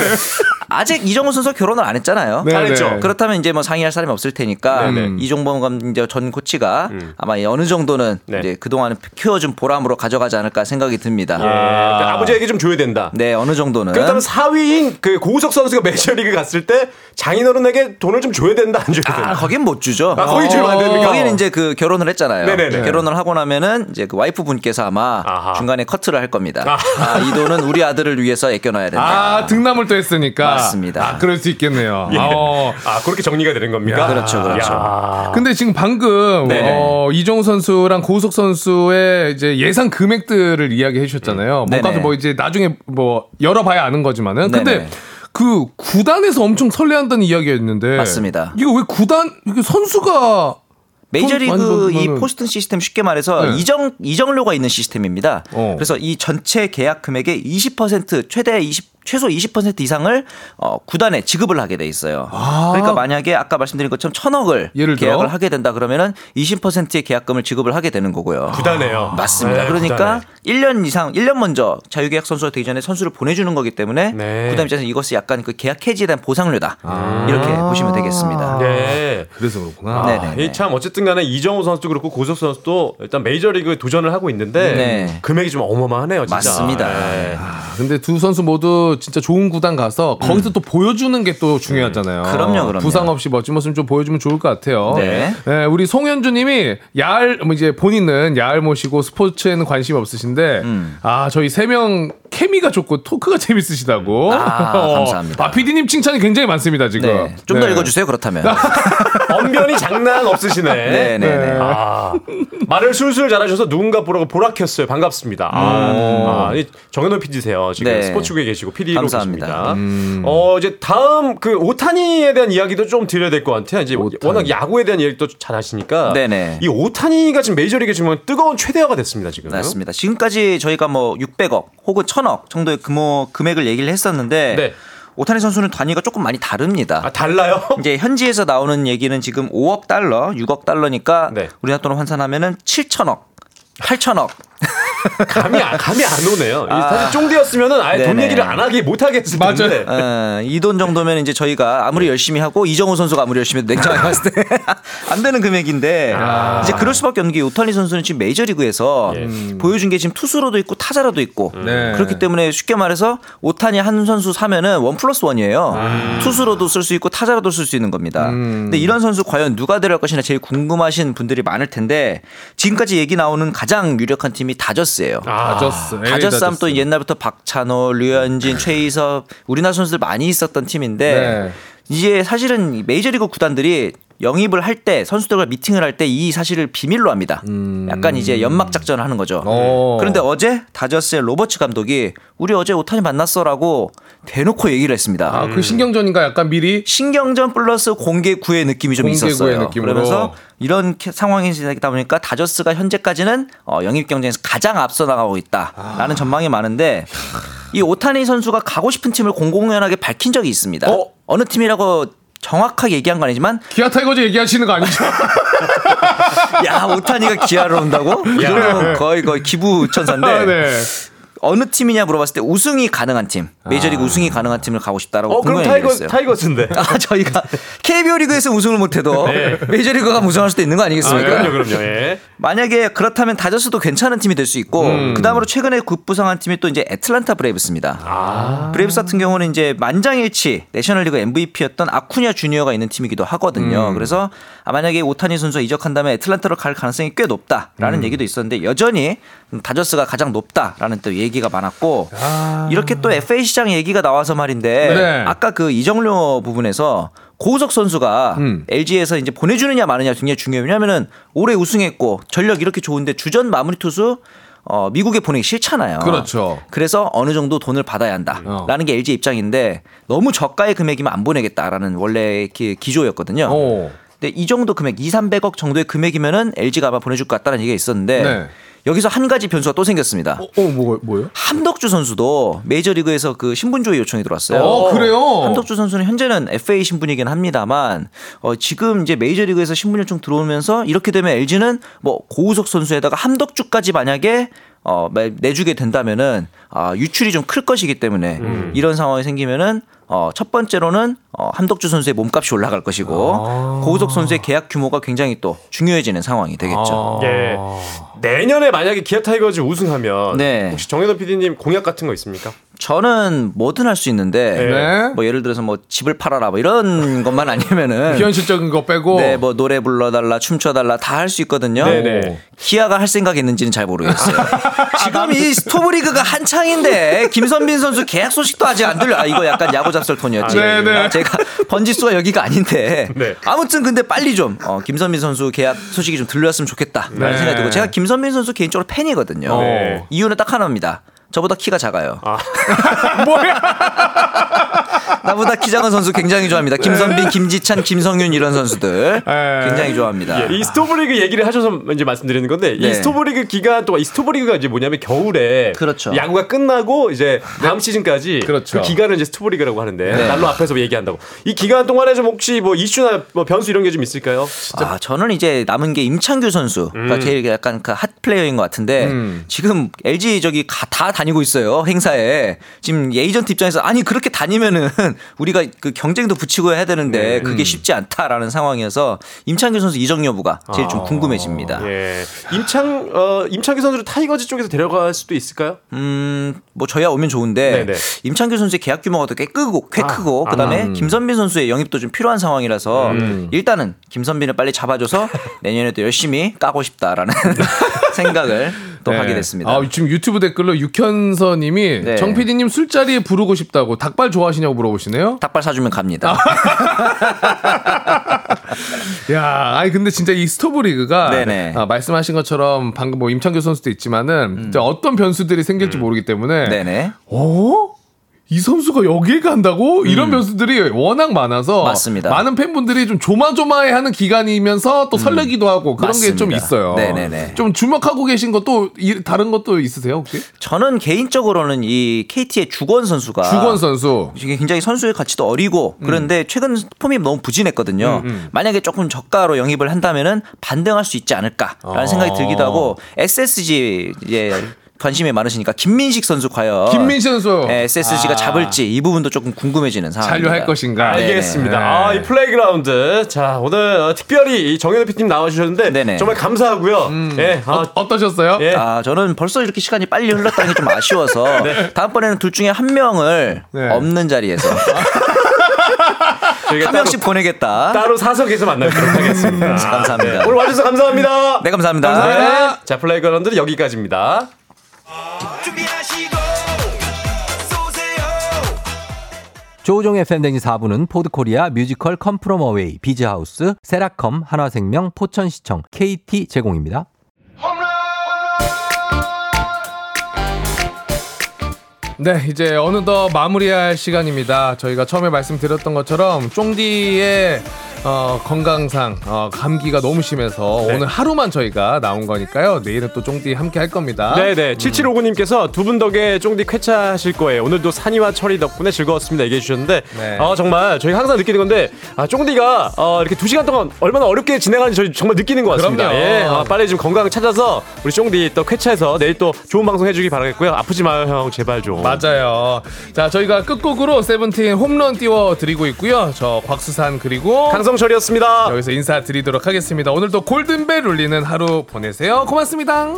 아직 이정우 선수 결혼을 안 했잖아요. 네, 안 했죠. 네. 그렇다면 이제 뭐 상의할 사람이 없을 테니까 네, 네. 이종범 감 이제 전 코치가 아마 어느 정도는 이제 그동안 키워준 보람으로 가져가지 않을까 생각이 듭니다. 예, 그러니까 아버지에게 좀 줘야 된다. 네, 어느 정도는. 그렇다면 4위인 그 고우석 선수가 메이저리그 갔을 때 장인어른에게 돈을 좀 줘야 된다 안 줘야 된다. 아, 거긴 못 주죠. 아, 거기 주면 안 됩니까? 거기는 이제 그 결혼을 했잖아요. 네네네. 결혼을 하고 나면은 이제 그 와이프 분께서 아마 중간에 커트를 할 겁니다. 아, 이 돈은 우리 아들을 위해서 아껴놔야 된다. 아 등남을 또 했으니까 맞습니다. 아, 그럴 수 있겠네요. 예. 어. 아 그렇게 정리가 되는 겁니까? 그렇죠, 그렇죠. 야. 근데 지금 방금 네. 어, 이정우 선수랑 고우석 선수의 이제 예상 금액들을 이야기해 주셨잖아요. 뭔가 뭐 이제 나중에 뭐 열어봐야 아는 거지만은 근데 네네. 그 구단에서 엄청 설레한다는 이야기였는데 맞습니다. 이거 왜 구단 이게 선수가 메이저리그 이 포스턴 시스템 쉽게 말해서 네. 이정 이정료가 있는 시스템입니다. 어. 그래서 이 전체 계약 금액의 20% 최대 20 최소 20% 이상을 어, 구단에 지급을 하게 돼 있어요. 아. 그러니까 만약에 아까 말씀드린 것처럼 천억을? 계약을 하게 된다 그러면은 20%의 계약금을 지급을 하게 되는 거고요. 구단에요. 맞습니다. 네, 그러니까 구단에. 1년 이상, 1년 먼저 자유계약 선수가 되기 전에 선수를 보내주는 거기 때문에 네. 구단 입장에서 이것이 약간 그 계약 해지에 대한 보상료다. 이렇게 보시면 되겠습니다. 네. 그래서 그렇구나. 네네. 이참 어쨌든 간에 이정우 선수도 그렇고 고석 선수도 일단 메이저리그에 도전을 하고 있는데 네. 금액이 좀 어마어마하네요, 진짜. 맞습니다. 네. 아, 근데 두 선수 모두 진짜 좋은 구단 가서 거기서 또 보여주는 게 또 중요하잖아요. 음. 그럼요, 그럼요. 부상 없이 멋진 모습 좀 보여주면 좋을 것 같아요. 네. 우리 송현주님이 야알 뭐 이제 본인은 야알 모시고 스포츠에는 관심이 없으신데 음. 아 저희 세 명 케미가 좋고 토크가 재밌으시다고. 아, 감사합니다. 아 PD님 칭찬이 굉장히 많습니다 지금. 네. 좀더 네. 읽어주세요, 그렇다면. 언변이 장난 없으시네. 네, 네, 네. 아, 말을 술술 잘하셔서 누군가 보라고 보라켰어요. 반갑습니다. 아, 아, 이 정현호 PD세요. 지금 네. 스포츠국에 계시고 PD로 감사합니다. 계십니다. 음. 어, 이제 다음 그 오타니에 대한 이야기도 좀 드려야 될 것 같아요. 이제 워낙 야구에 대한 얘기도 잘 하시니까. 네네. 이 오타니가 지금 메이저리그 지금 뜨거운 최대화가 됐습니다, 지금. 맞습니다. 지금까지 저희가 뭐 600억 혹은 1000억 정도의 금액을 얘기를 했었는데 네. 오타니 선수는 단위가 조금 많이 다릅니다. 아, 달라요? 이제 현지에서 나오는 얘기는 지금 5억 달러, 6억 달러니까 네. 우리나라 돈으로 환산하면은 7천억, 8천억. 감이, 안- 감이 안 오네요. 이 사실 쫑디였으면은 아예 돈 네네. 얘기를 안 하기 못 하겠을 텐데. 어, 이돈 정도면 이제 저희가 아무리 열심히 하고 이정후 선수가 아무리 열심히 해도 냉정하게 봤을 때 안 되는 금액인데 아. 이제 그럴 수밖에 없는 게 오타니 선수는 지금 메이저리그에서 예. 보여준 게 지금 투수로도 있고 타자로도 있고 네. 그렇기 때문에 쉽게 말해서 오타니 한 선수 사면은 one plus one이에요. 아. 투수로도 쓸 수 있고 타자로도 쓸 수 있는 겁니다. 음. 근데 이런 선수 과연 누가 데려갈 것이냐 제일 궁금하신 분들이 많을 텐데 지금까지 얘기 나오는 가장 유력한 팀이 다저스 예요. 다저스. LA 다저스 하면 또 다저스. 옛날부터 박찬호, 류현진, 최희섭 우리나라 선수들 많이 있었던 팀인데 네. 이제 사실은 메이저리그 구단들이 영입을 할 때 선수들과 미팅을 할 때 이 사실을 비밀로 합니다. 약간 이제 연막 작전을 하는 거죠. 음. 어. 그런데 어제 다저스의 로버츠 감독이 우리 어제 오타니 만났어라고 대놓고 얘기를 했습니다. 아, 그 신경전인가 약간 미리 신경전 플러스 공개 구애 느낌이 좀 공개 있었어요. 느낌으로. 그러면서 이런 캐- 상황이 되다 보니까 다저스가 현재까지는 어, 영입 경쟁에서 가장 앞서 나가고 있다라는 전망이 많은데 이 오타니 선수가 가고 싶은 팀을 공공연하게 밝힌 적이 있습니다. 어? 어느 팀이라고 정확하게 얘기한 건 아니지만 기아 타이거즈 얘기하시는 거 아니죠? 야 오타니가 기아로 온다고? 그러면 거의 거의 기부 천사인데 아, 네. 어느 팀이냐 물어봤을 때 우승이 가능한 팀, 메이저리그 우승이 가능한 팀을 가고 싶다라고 어, 그럼 분명히 타이거, 얘기했어요. 타이거스인데. 아 저희가 KBO 리그에서 우승을 못해도 네. 메이저리그가 우승할 수도 있는 거 아, 아니겠습니까? 그럼요, 그럼요. 예. 만약에 그렇다면 다저스도 괜찮은 팀이 될 수 있고 음. 그 다음으로 최근에 급부상한 팀이 또 이제 애틀란타 브레이브스입니다. 아. 브레이브스 같은 경우는 이제 만장일치 내셔널리그 MVP였던 아쿠냐 주니어가 있는 팀이기도 하거든요. 음. 그래서 아, 만약에 오타니 선수가 이적한다면 애틀란타로 갈 가능성이 꽤 높다라는 음. 얘기도 있었는데 여전히 다저스가 가장 높다라는 또 얘기 가 많았고 이렇게 또 FA 시장 얘기가 나와서 말인데 네. 아까 그 이정료 부분에서 고우석 선수가 음. LG에서 이제 보내주느냐 마느냐 굉장히 중요해요. 왜냐면은 올해 우승했고 전력 이렇게 좋은데 주전 마무리 투수 어, 미국에 보내기 싫잖아요. 그렇죠. 그래서 어느 정도 돈을 받아야 한다라는 게 LG 입장인데 너무 저가의 금액이면 안 보내겠다라는 원래 기, 기조였거든요. 오. 근데 이 정도 금액 2, 300억 정도의 금액이면은 LG가 아마 보내줄 것 같다는 얘기가 있었는데 네. 여기서 한 가지 변수가 또 생겼습니다. 어, 뭐, 뭐요? 함덕주 선수도 메이저리그에서 그 신분 조회 요청이 들어왔어요. 어, 그래요? 함덕주 선수는 현재는 FA 신분이긴 합니다만 어, 지금 이제 메이저리그에서 신분 요청 들어오면서 이렇게 되면 LG는 뭐 고우석 선수에다가 함덕주까지 만약에 어, 매- 내주게 된다면은 아, 유출이 좀 클 것이기 때문에 이런 상황이 생기면은 어, 첫 번째로는 어, 함덕주 선수의 몸값이 올라갈 것이고 고우석 선수의 계약 규모가 굉장히 또 중요해지는 상황이 되겠죠. 예. 내년에 만약에 기아 타이거즈 우승하면 네. 혹시 정현호 PD님 공약 같은 거 있습니까? 저는 뭐든 할 수 있는데 네. 뭐 예를 들어서 뭐 집을 팔아라 뭐 이런 것만 아니면은 현실적인 거 빼고 네, 뭐 노래 불러달라, 춤춰달라 다 할 수 있거든요. 네네. 기아가 할 생각이 있는지는 잘 모르겠어요. 지금 이 스토브리그가 한창인데 김선빈 선수 계약 소식도 아직 안 들려. 아 이거 약간 야구 잡설 톤이었지. 아, 네네. 아, 제가 번지수가 여기가 아닌데. 네. 아무튼 근데 빨리 좀 어, 김선빈 선수 계약 소식이 좀 들렸으면 좋겠다라는 네. 생각이 들고 제가 김선빈 선수 개인적으로 팬이거든요. 네. 이유는 딱 하나입니다. 저보다 키가 작아요. 뭐야? 나보다 키 작은 선수 굉장히 좋아합니다. 김선빈, 김지찬, 김성윤 이런 선수들 네. 굉장히 좋아합니다. 예, 이 스토브리그 얘기를 하셔서 이제 말씀드리는 건데 이 네. 스토브리그 기간 동안 이 스토브리그가 이제 뭐냐면 겨울에 그렇죠. 야구가 끝나고 이제 다음 시즌까지 그렇죠. 그 기간을 이제 스토브리그라고 하는데 네. 난로 앞에서 얘기한다고 이 기간 동안에 좀 혹시 뭐 이슈나 뭐 변수 이런 게 좀 있을까요? 아, 저는 이제 남은 게 임찬규 선수가 음. 제일 약간 그 hot player인 것 같은데 음. 지금 LG 저기 가- 다 다니고 있어요 행사에 지금 에이전트 입장에서 아니 그렇게 다니면은 우리가 그 경쟁도 붙이고 해야 되는데 음. 그게 쉽지 않다라는 상황이어서 임찬규 선수 이적 여부가 제일 좀 아. 궁금해집니다. 예. 임찬 어 임찬규 선수를 타이거즈 쪽에서 데려갈 수도 있을까요? 음, 뭐 저야 오면 좋은데 네네. 임찬규 선수의 계약 규모가 꽤 크고 꽤 아, 크고 아, 그다음에 음. 김선빈 선수의 영입도 좀 필요한 상황이라서 음. 일단은 김선빈을 빨리 잡아줘서 내년에도 열심히 까고 싶다라는 생각을 또 하게 됐습니다. 아, 지금 유튜브 댓글로 육현 서님이 네. 정 PD님 술자리에 부르고 싶다고 닭발 좋아하시냐고 물어보시네요. 닭발 사주면 갑니다. 야, 아니 근데 진짜 이 스토브 리그가 네네. 아, 말씀하신 것처럼 방금 뭐 임찬규 선수도 있지만은 진짜 어떤 변수들이 생길지 모르기 때문에 음. 네네. 어? 이 선수가 여길 간다고? 이런 변수들이 워낙 많아서 음. 맞습니다. 많은 팬분들이 좀 조마조마해하는 기간이면서 또 설레기도 하고 그런 게좀 음. 있어요. 네네네. 좀 주목하고 계신 것도 이- 다른 것도 있으세요 혹시? 저는 개인적으로는 이 KT의 주권 선수가 주권 선수. 굉장히 선수의 가치도 어리고 그런데 최근 폼이 너무 부진했거든요. 음, 음. 만약에 조금 저가로 영입을 한다면은 반등할 수 있지 않을까라는 어. 생각이 들기도 하고 SSG 예 관심이 많으시니까 김민식 선수 과연 김민식 선수. 예, SSG가 아. 잡을지 이 부분도 조금 궁금해지는 상황입니다. 잔류할 것인가? 네네. 알겠습니다. 네. 아, 이 플레이그라운드. 자, 오늘 어, 특별히 이 정현우 PD님 나와주셨는데 네네. 정말 감사하고요. 예, 아, 어, 떠셨어요 예. 아, 저는 벌써 이렇게 시간이 빨리 흘렀다는 게 좀 아쉬워서 다음번에는 둘 중에 한 명을 네. 없는 자리에서 한 따로, 명씩 보내겠다. 따로 사석에서 만나도록 하겠습니다. 감사합니다. 네, 오늘 와주셔서 감사합니다. 네, 감사합니다. 감사합니다. 자, 플레이그라운드는 여기까지입니다. 조우종의 FM대행진 4부는 포드코리아 뮤지컬 Come From Away 비즈하우스 세라컴 한화생명 포천시청 KT 제공입니다. 네, 이제 어느덧 마무리할 시간입니다. 저희가 처음에 말씀드렸던 것처럼 쫑디의 어, 건강상 어, 감기가 너무 심해서 네. 오늘 하루만 저희가 나온 거니까요. 내일은 또 쫑디 함께 할 겁니다. 네 네. 7759님께서 두 분 덕에 쫑디 쾌차하실 거예요. 오늘도 산이와 철이 덕분에 즐거웠습니다. 얘기해 주셨는데, 네. 어, 정말 저희가 항상 느끼는 건데, 아, 쫑디가 어, 이렇게 두 시간 동안 얼마나 어렵게 진행하는지 저희 정말 느끼는 것 같습니다. 그럼요. 예. 아, 빨리 좀 건강 찾아서 우리 쫑디 또 쾌차해서 내일 또 좋은 방송 해주기 바라겠고요. 아프지 마요, 형. 제발 좀. 맞아요. 자, 저희가 끝곡으로 세븐틴 홈런 띄워 드리고 있고요. 저 곽수산 그리고 강성철이었습니다. 여기서 인사드리도록 하겠습니다. 오늘도 골든벨 울리는 하루 보내세요. 고맙습니다.